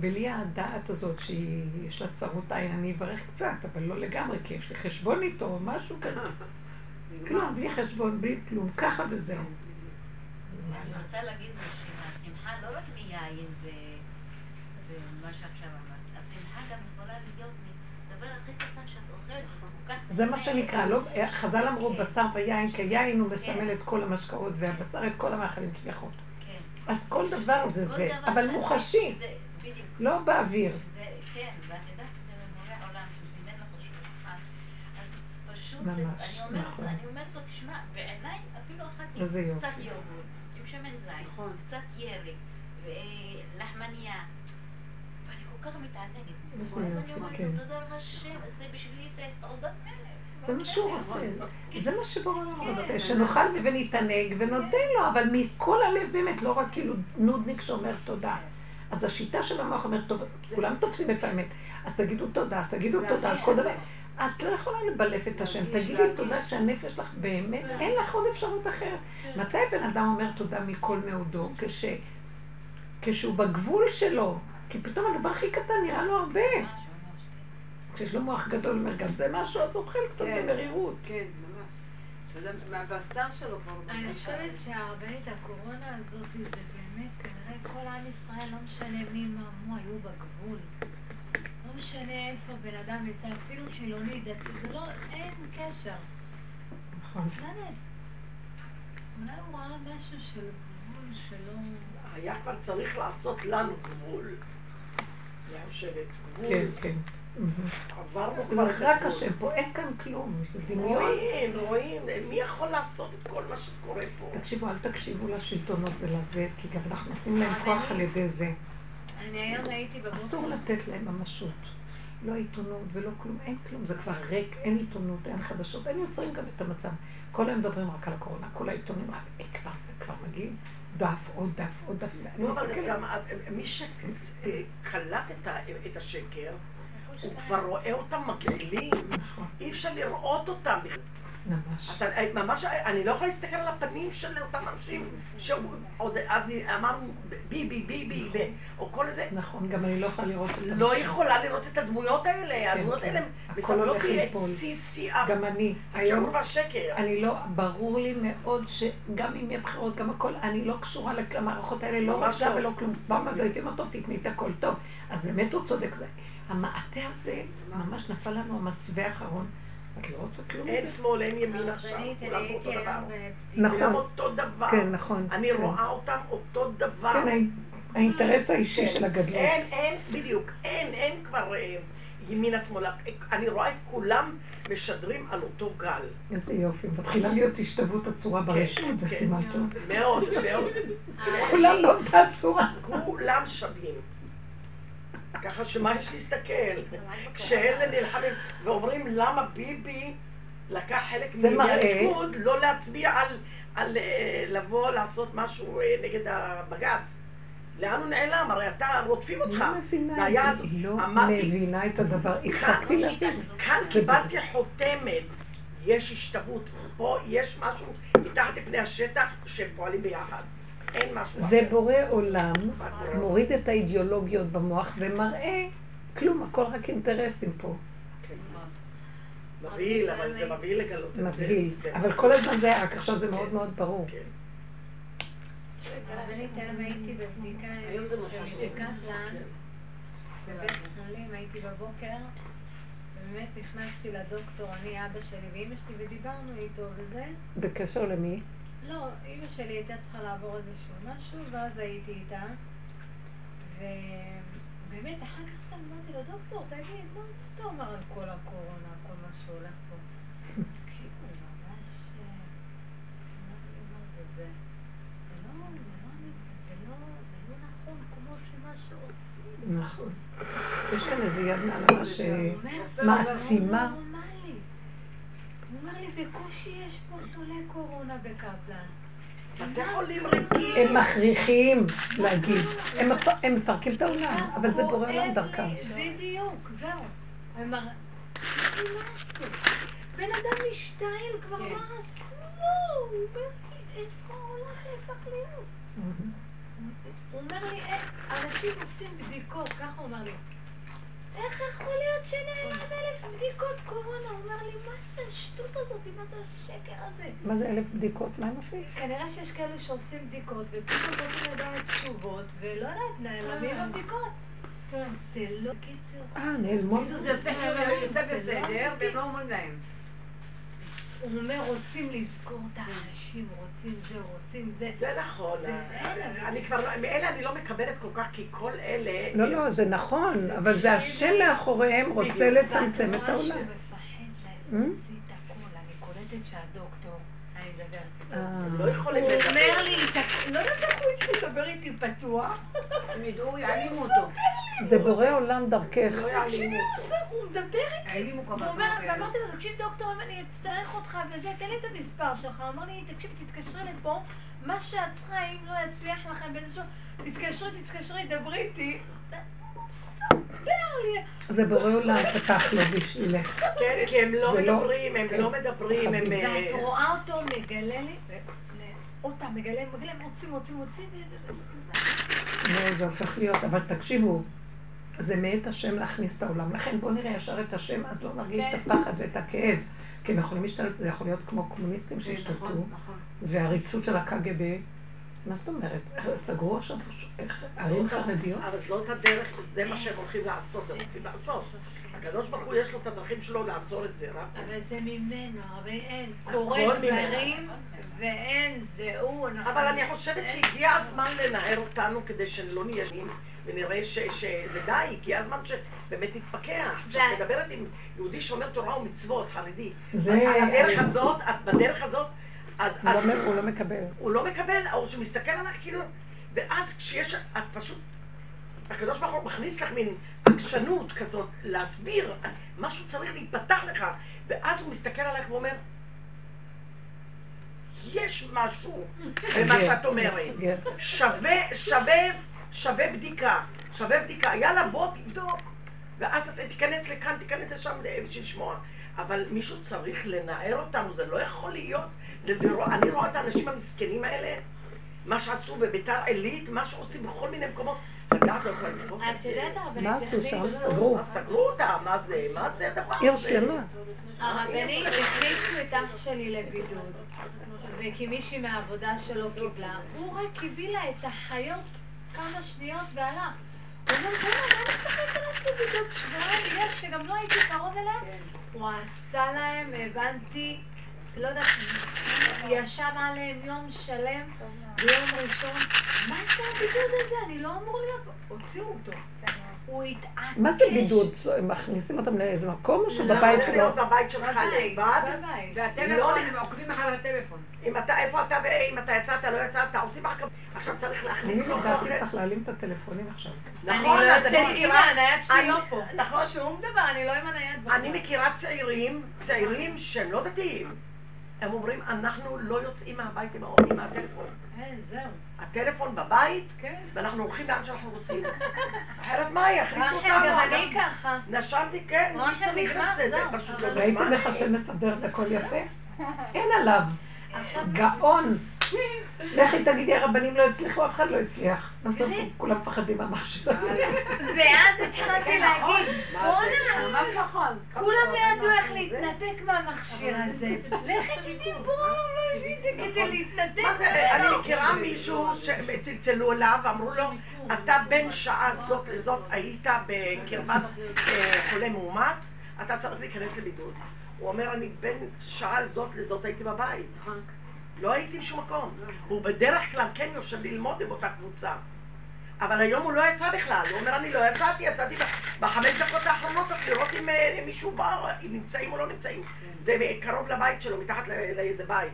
בלי הדעת הזאת שיש לה צרות עין, אני אברך קצת, אבל לא לגמרי, כי יש לי חשבון איתו או משהו כזה. כלום, בלי חשבון, בלי כלום, ככה וזהו. אני רוצה להגיד שהשמחה לא רק מיין ומה שעכשיו אמרת, השמחה גם יכולה להיות מדבר הכי קטן שאת אוכלת, וכל כך... זה מה שנקרא, לא, חז"ל אמרו כן. בשר ויין, כי יין הוא מסמל את כל המשקאות והבשר את כל המאכלים כביכול. כן. אז כל דבר זה כל זה, דבר אבל מוחשי, זה-. לא באוויר. זה, כן, ואת יודעת שזה ממורה עולם, שזימן לך שולחן. אז פשוט, אני אומרת, נכון. אני אומרת לו, תשמע, בעיניי אפילו יופי. קצת יוגורט, עם שמן זית, נכון. קצת ירק, ולחמניה. ואני כל כך מתענגת אז יופי, אני אומרת כן. לו, תודה לך השם, זה בשבילי זה סעודת מלך. זה מה שהוא סעודת מלך." רוצה, זה מה שבורא העולם כן. רוצה, שנאכל ונתענג ונותן לו, אבל מכל הלב באמת, לא רק כאילו נודניק שאומר תודה. אז השיטה של המוח אומרת, טוב, כולם תופסים איפה האמת, אז תגידו תודה, אז תגידו תודה על כל את דבר. את לא יכולה לבלף את השם, תגידי. תודה שהנפש שלך באמת, אין לך עוד אפשרות אחרת. מתי בן אדם אומר תודה מכל מאודו? כש... כשהוא בגבול שלו, כי פתאום הדבר הכי קטן נראה לו הרבה. כשיש לו מוח גדול, הוא אומר, גם זה משהו, אז אוכל קצת כן. במרירות. כן, ממש. שזה מהבשר שלו כבר. אני חושבת שהרבנית הקורונה הזאת זה באמת כנראה כל עם ישראל, לא משנה מי מה מו, היו בגבול. לא משנה איפה בן אדם נמצא, אפילו חילוני, דתי, זה לא, אין קשר. נכון. לא. אולי הוא ראה משהו של גבול שלא... היה כבר צריך לעשות לנו גבול. אני חושבת, גבול. כן, כן. עברנו כבר רק. השם פה, אין כאן כלום, זה דמיון. רואים, רואים, מי יכול לעשות את כל מה שקורה פה? תקשיבו, אל תקשיבו לשלטונות ולזה, כי גם אנחנו נותנים להם כוח על ידי זה. אני היום הייתי בבוקר. אסור לתת להם ממשות. לא עיתונות ולא כלום, אין כלום, זה כבר ריק, אין עיתונות, אין חדשות, הם יוצרים גם את המצב. כל היום מדברים רק על הקורונה, כל העיתונים, אה, כבר זה כבר מגיע, דף, עוד דף, עוד דף, אני לא, אבל מסתכלת. גם אה, מי שקלט את השקר, הוא כבר רואה אותם מגעילים. אי אפשר לראות אותם בכלל. ממש. אתה, ממש, אני לא יכולה להסתכל על הפנים של אותם אנשים שעוד אז אמרנו ביבי, ביבי, ב- או כל זה. נכון, גם אני לא יכולה לראות את לא יכולה לראות את הדמויות האלה, הדמויות כן. האלה מסמלות לי את ליפול. שיא שיא גם אני, היום, והשקר. אני לא, ברור לי מאוד שגם אם יהיה בחירות, גם הכל, אני לא קשורה למערכות האלה, לא רוצה לא. ולא כלום. פעם אחת הייתי אומרת, טוב, תתני את הכל טוב. אז באמת הוא צודק. זה- המעטה הזה, ממש נפל לנו המסווה האחרון. את לא רוצה כלום? אין? שמאל, אין ימין עכשיו, כולם אותו דבר. בבדיקה. נכון. כולם אותו דבר. כן, נכון. אני כן. רואה אותם אותו דבר. כן, האינ- האינטרס האישי כן. של הגדלות. אין, אין, בדיוק, אין, אין כבר אה, ימינה שמאלה. אני רואה את כולם משדרים על אותו גל. איזה יופי. מתחילה להיות השתוות הצורה ברשות, זה כן. סימן טוב. מאוד, מאוד. כולם באותה צורה. כולם שווים. ככה שמה יש להסתכל? כשאלה נלחמים ואומרים למה ביבי לקח חלק מהליכוד לא להצביע על, על אה, לבוא לעשות משהו אה, נגד הבג"ץ. לאן הוא נעלם? הרי אתה, רודפים אותך. לא מבינה זה היה. אז, היא לא אמרתי- מבינה את הדבר. הפסקתי להבין. כאן קיבלתי חותמת, יש השתוות, פה יש משהו מתחת לפני השטח שהם פועלים ביחד. אין משהו זה. בורא עולם, מוריד את האידיאולוגיות במוח ומראה כלום, הכל רק אינטרסים פה. מבהיל, אבל זה מבהיל לגלות את זה. מבהיל. אבל כל הזמן זה היה, רק עכשיו זה מאוד מאוד ברור. כן. הרבנית, היום הייתי בבדיקה של. בקפלן, בבית חולים, הייתי בבוקר, ובאמת נכנסתי לדוקטור, אני אבא שלי ואימא שלי, ודיברנו איתו וזה. בקשר למי? לא, אימא שלי הייתה צריכה לעבור איזשהו משהו, ואז הייתי איתה. ובאמת, אחר כך סתם אמרתי לו, דוקטור, תגיד, מה אתה אומר על כל הקורונה, כל מה שהולך פה? תקשיבו, ממש... זה, לא, נכון כמו שמה שעושים. נכון. יש כאן איזה יד מעלה ש... הוא אומר, זה מעצימה. לא נורמלי. הוא אומר לי, בקושי יש פה חולי קורונה בקפלן. בתי חולים ריקים. הם מכריחים להגיד. הם מפ- הם מפרקים את העולם, אבל זה בורא עולם דרכם. בדיוק, זהו. אמר. בן אדם משתעל כבר, כן. מה עשו לו? הוא אומר לי, איפה העולם נהפך להיות? הוא אומר לי, "אה, אנשים עושים בדיקות, ככה הוא אומר לי. איך יכול להיות שנעלם אלף בדיקות קורונה? הוא אומר זה השטות הזאת? מה זה השקר הזה? מה זה אלף בדיקות? מה הם עושים? כנראה שיש כאלו שעושים בדיקות ופתאום רוצים לדעת תשובות ולא יודעת, נעלמים הבדיקות. זה לא קיצור. אה, נעלמו. כאילו זה יוצא לא בסדר. והם לא אומרים להם. הוא אומר, רוצים לזכור את האנשים, רוצים זה, רוצים זה. זה נכון. זה. אני כבר, לא- מאלה אני לא מקבלת כל כך, כי כל אלה... לא, לא, זה נכון, אבל זה השם מאחוריהם רוצה. לצמצם את רואה העולם. לא אה, יכולים הוא לדבר. אומר לי, "תק- לא יודעת איך הוא התחיל לדבר איתי פתוח. הם ידעו, יעלימו אותו. זה בורא עולם דרכך. לא. הוא הוא מדבר איתי. הוא אומר. ואמרתי לו, תקשיב דוקטור, אם אני אצטרך אותך וזה, תן לי את המספר שלך. הוא אמר לי, תקשיב, תתקשרי לפה, מה שאת צריכה, אם לא יצליח לכם באיזשהו... תתקשרי, תתקשרי, דברי איתי. זה בורא עולם פתח לו בשבילך. כן, כי הם לא זה לא- מדברים, הם כן. לא מדברים, הם... אה, ואת רואה אותו מגלה לי, עוד פעם, מגלה, מגלה, מוציא, מוציא, מוציא, נו, זה הופך להיות, אבל תקשיבו, זה מאת השם להכניס את העולם. לכן בואו נראה ישר את השם, אז לא נרגיש את הפחד ואת הכאב. כי הם יכולים להשתלט, זה יכול להיות כמו קומוניסטים שהשתלטו, נכון, נכון. והעריצות של הקג"ב. מה זאת אומרת? סגרו עכשיו איך- ערים חרדיות? אבל זאת הדרך, זה מה שהם הולכים לעשות, הם רוצים לעשות. הקדוש ברוך הוא יש לו את הדרכים שלו לעצור את זה, רק. אבל זה ממנו, הרבה אין. ממנו. דברים, ואין, זה הוא, אנחנו... אבל אני חושבת שהגיע הזמן לנער אותנו כדי שלא נהיה ונראה ש- שזה די, הגיע הזמן שבאמת נתפכח. כשאת מדברת עם יהודי שומר תורה ומצוות, חרדי, זה... על הדרך הזאת, את בדרך הזאת, אז הוא אז לא- הוא לא מקבל. הוא לא מקבל, או שהוא מסתכל עליך כאילו, ואז כשיש, את פשוט, הקדוש ברוך הוא מכניס לך מין עקשנות כזאת להסביר, משהו צריך להיפתח לך, ואז הוא מסתכל עליך ואומר, יש משהו במה שאת אומרת. שווה, שווה, שווה בדיקה. שווה בדיקה. יאללה, בוא תבדוק. ואז אתה תיכנס לכאן, תיכנס לשם בשביל לשמוע. אבל מישהו צריך לנער אותנו, זה לא יכול להיות. אני רואה את האנשים המסכנים האלה, מה שעשו בביתר עילית, מה שעושים בכל מיני מקומות. הדעת לא יכולה לתפוס את את זה. יודעת הרבנית, מה עשו שם? סגרו. סגרו אותה, מה זה, מה זה הדבר הזה? עיר שלמה. הרבנית הכניסו את אח שלי לבידוד, וכי מישהי מהעבודה שלו קיבלה, הוא רק הביא לה את החיות כמה שניות והלך. הוא אומר, בוא'נה, מה אני צריך להיכנס לבידוד שבועיים בגלל שגם לא הייתי קרוב אליה? הוא עשה להם, הבנתי, לא יודעת, ישב עליהם יום שלם ביום ראשון. מה זה הבידוד הזה? אני לא אמור להיות... הוציאו אותו. הוא התעקש. מה זה בידוד? הם מכניסים אותם לאיזה מקום או לא, שבבית צריך שלו? להיות בבית שלך לבד. והטלפון, לא, הם עוקבים אחר הטלפון. אם אתה, איפה אתה ואם אתה יצאת, לא יצאת, עושים מעקב. עכשיו צריך אני להכניס לו לדעתי אוכל. צריך להעלים את הטלפונים עכשיו. אני נכון, לא אז יוצאת אני עם הנייד שלי אני- לא פה. נכון. שום דבר, אני לא עם הנייד בכלל. אני מכירה צעירים, צעירים שהם לא דתיים. הם אומרים, אנחנו לא יוצאים מהבית עם ההורים, עם הטלפון. כן, זהו. הטלפון בבית, כן. ואנחנו הולכים לאן שאנחנו רוצים. אחרת מה, יכניסו אותנו. גם אני ככה. נשמתי, כן, מי צריך את זה? זה. פשוט לא אבל- ראיתם נורמלי. איך השם מסדר את הכל יפה? אין עליו. גאון. לכי תגידי, הרבנים לא הצליחו, אף אחד לא הצליח. בסוף כולם מפחדים הזה. ואז התחלתי להגיד, מה בואנה, ממש נכון. כולם לא ידעו איך להתנתק מהמכשיר הזה. לכי תדעי, בואנה, לא הביא את זה כדי להתנתק מה זה, אני מכירה מישהו שצלצלו אליו ואמרו לו, אתה בין שעה זאת לזאת היית בקרבת אה, חולה מאומת, אתה צריך להיכנס לבידוד. הוא אומר, אני בין שעה זאת לזאת הייתי בבית. לא הייתי בשום מקום. הוא בדרך כלל כן יושב ללמוד עם אותה קבוצה. אבל היום הוא לא יצא בכלל, הוא אומר אני לא יצאתי, יצאתי בחמש דקות האחרונות רק לראות אם אה, מישהו בא, אם נמצאים או לא נמצאים. זה קרוב לבית שלו, מתחת לאיזה בית.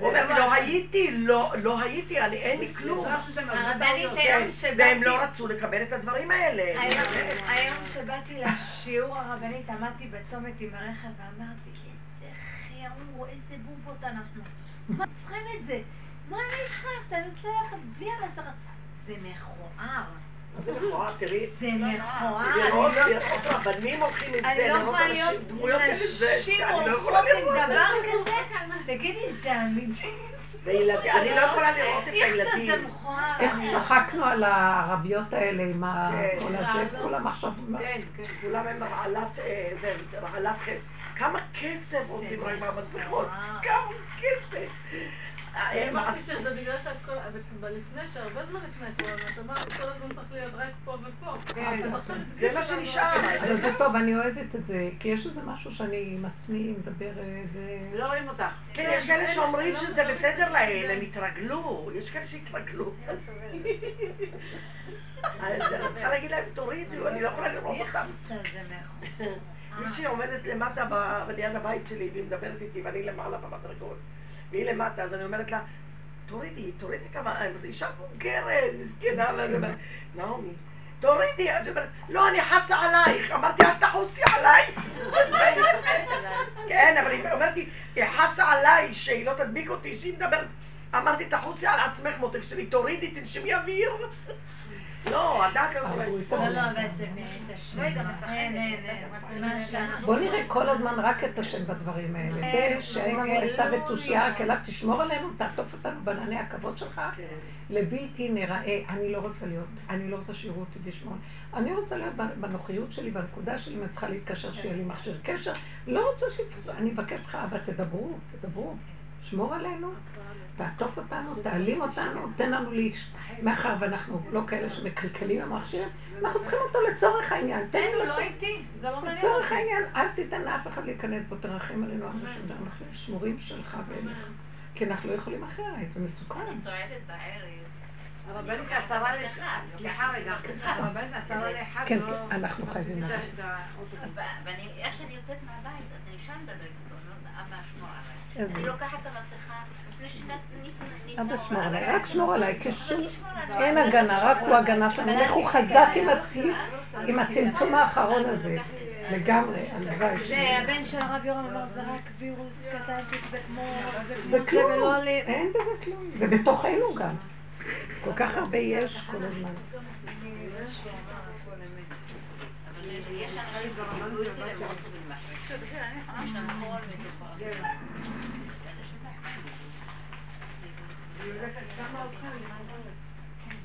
הוא אומר, לא הייתי, לא, לא הייתי, אני, אין לי כלום. הרבנית כן, היום שבאתי... והם לא רצו לקבל את הדברים האלה. היום, שבאתי לשיעור הרבנית, עמדתי בצומת עם הרכב ואמרתי, איזה חירור, איזה בובות אנחנו. מה צריכים את זה? מה אני צריכה רוצה ללכת בלי המסכה. זה מכוער. זה מכוער, תראי. זה מכוער. לראות לא- רבנים הולכים עם זה, לא לראות אנשים, דמויות כאלה, זה, נשים אני לא יכולה עם לראות את דבר זה. כזה. תגידי, זה אמיתי? אני לא יכולה לראות את איך זה, זה הילדים. מכוער. איך צחקנו על הערביות האלה עם. כן. כל הזה, כולם עכשיו... כן, כן. כולם הם רעלת, אה, זה, רעלת חן. כמה כסף עושים מהמסכות? מכוער. כמה כסף? הם אמרתי עשו- שזה בגלל שאת כל... אבל לפני, שהרבה זמן לפני הקורונה, את אמרת כל הזמן צריך להיות רק פה ופה. כן. זה מה. שנשאר. זה טוב, אני אוהבת את זה, כי יש איזה משהו שאני עם עצמי מדברת, זה... לא רואים אותך. כן, יש כאלה שאומרים לא שזה בסדר להם, זה. הם התרגלו, יש כאלה שהתרגלו. אז אני צריכה להגיד להם, תורידו, אני לא יכולה לראות אותם. מישהי עומדת למטה ב- ליד הבית שלי והיא מדברת איתי ואני למעלה במדרגות והיא למטה, אז אני אומרת לה, תורידי, תורידי כמה, זו אישה מבוגרת, מסכנה, ואני אומרת, נעמי, תורידי, אז היא אומרת, לא, אני חסה עלייך, אמרתי, אל תחוסי עליי. כן, אבל היא אומרת לי, היא חסה עליי שהיא לא תדביק אותי, שהיא מדברת, אמרתי, תחוסי על עצמך מותק שלי, תורידי, תנשמי אוויר. לא, הדעת לא יכולה הרגו לתפוס. לא, לא, אבל זה השם. לא, מפחדת. בוא נראה כל הזמן רק את השם בדברים האלה. כן, זה שאין לנו עצה. ותושייה, רק אליו תשמור עלינו, תעטוף אותנו בענני הכבוד שלך. כן. לבלתי נראה, אני לא רוצה להיות, אני לא רוצה שיראו אותי וישמעו. אני רוצה להיות בנוחיות שלי, בנקודה שלי, אם אני צריכה להתקשר, שיהיה לי מכשיר קשר. לא רוצה שיתפסו, אני מבקש ממך, אבל תדברו, תדברו. שמור עלינו, תעטוף אותנו, תעלים אותנו, תן לנו להיש... מאחר ואנחנו לא כאלה שמקלקלים עם המכשיר, אנחנו צריכים אותו לצורך העניין. תן אין, לו לא איתי. זה לא מעניין לצורך. העניין, אל תיתן לאף אחד להיכנס בו, תרחם עלינו, שם, אנחנו שמורים שלך ואליך. כי אנחנו לא יכולים אחרת, זה מסוכן. אני צועדת בערב, הרבנית עשרה לש... סליחה רגע, הרבנית עשרה לאחד כן, לא... כן, אנחנו חייבים. עשית את האוטובוס. ו- ואני, איך שאני יוצאת מהבית, אז אני שם מדברת איתו, אני אומרת, אבא, שמור עליי. אני לוקחת את המסכה. אבא שמור עליי, רק שמור עליי, כשום... עליי. אין הגנה, רק הוא הגנה שלנו. איך הוא חזק עם הצמצום האחרון הזה. לגמרי, הלוואי. זה. הבן של הרב יורם אמר, זה רק וירוס קטנצ'יק, זה כמו... זה ולא כלום. אין בזה כלום. זה בתוכנו גם. כל כך הרבה יש כל הזמן. יש אנשים שקיבלו את זה והם מאוד סובלים 有的看，感冒看什么？看，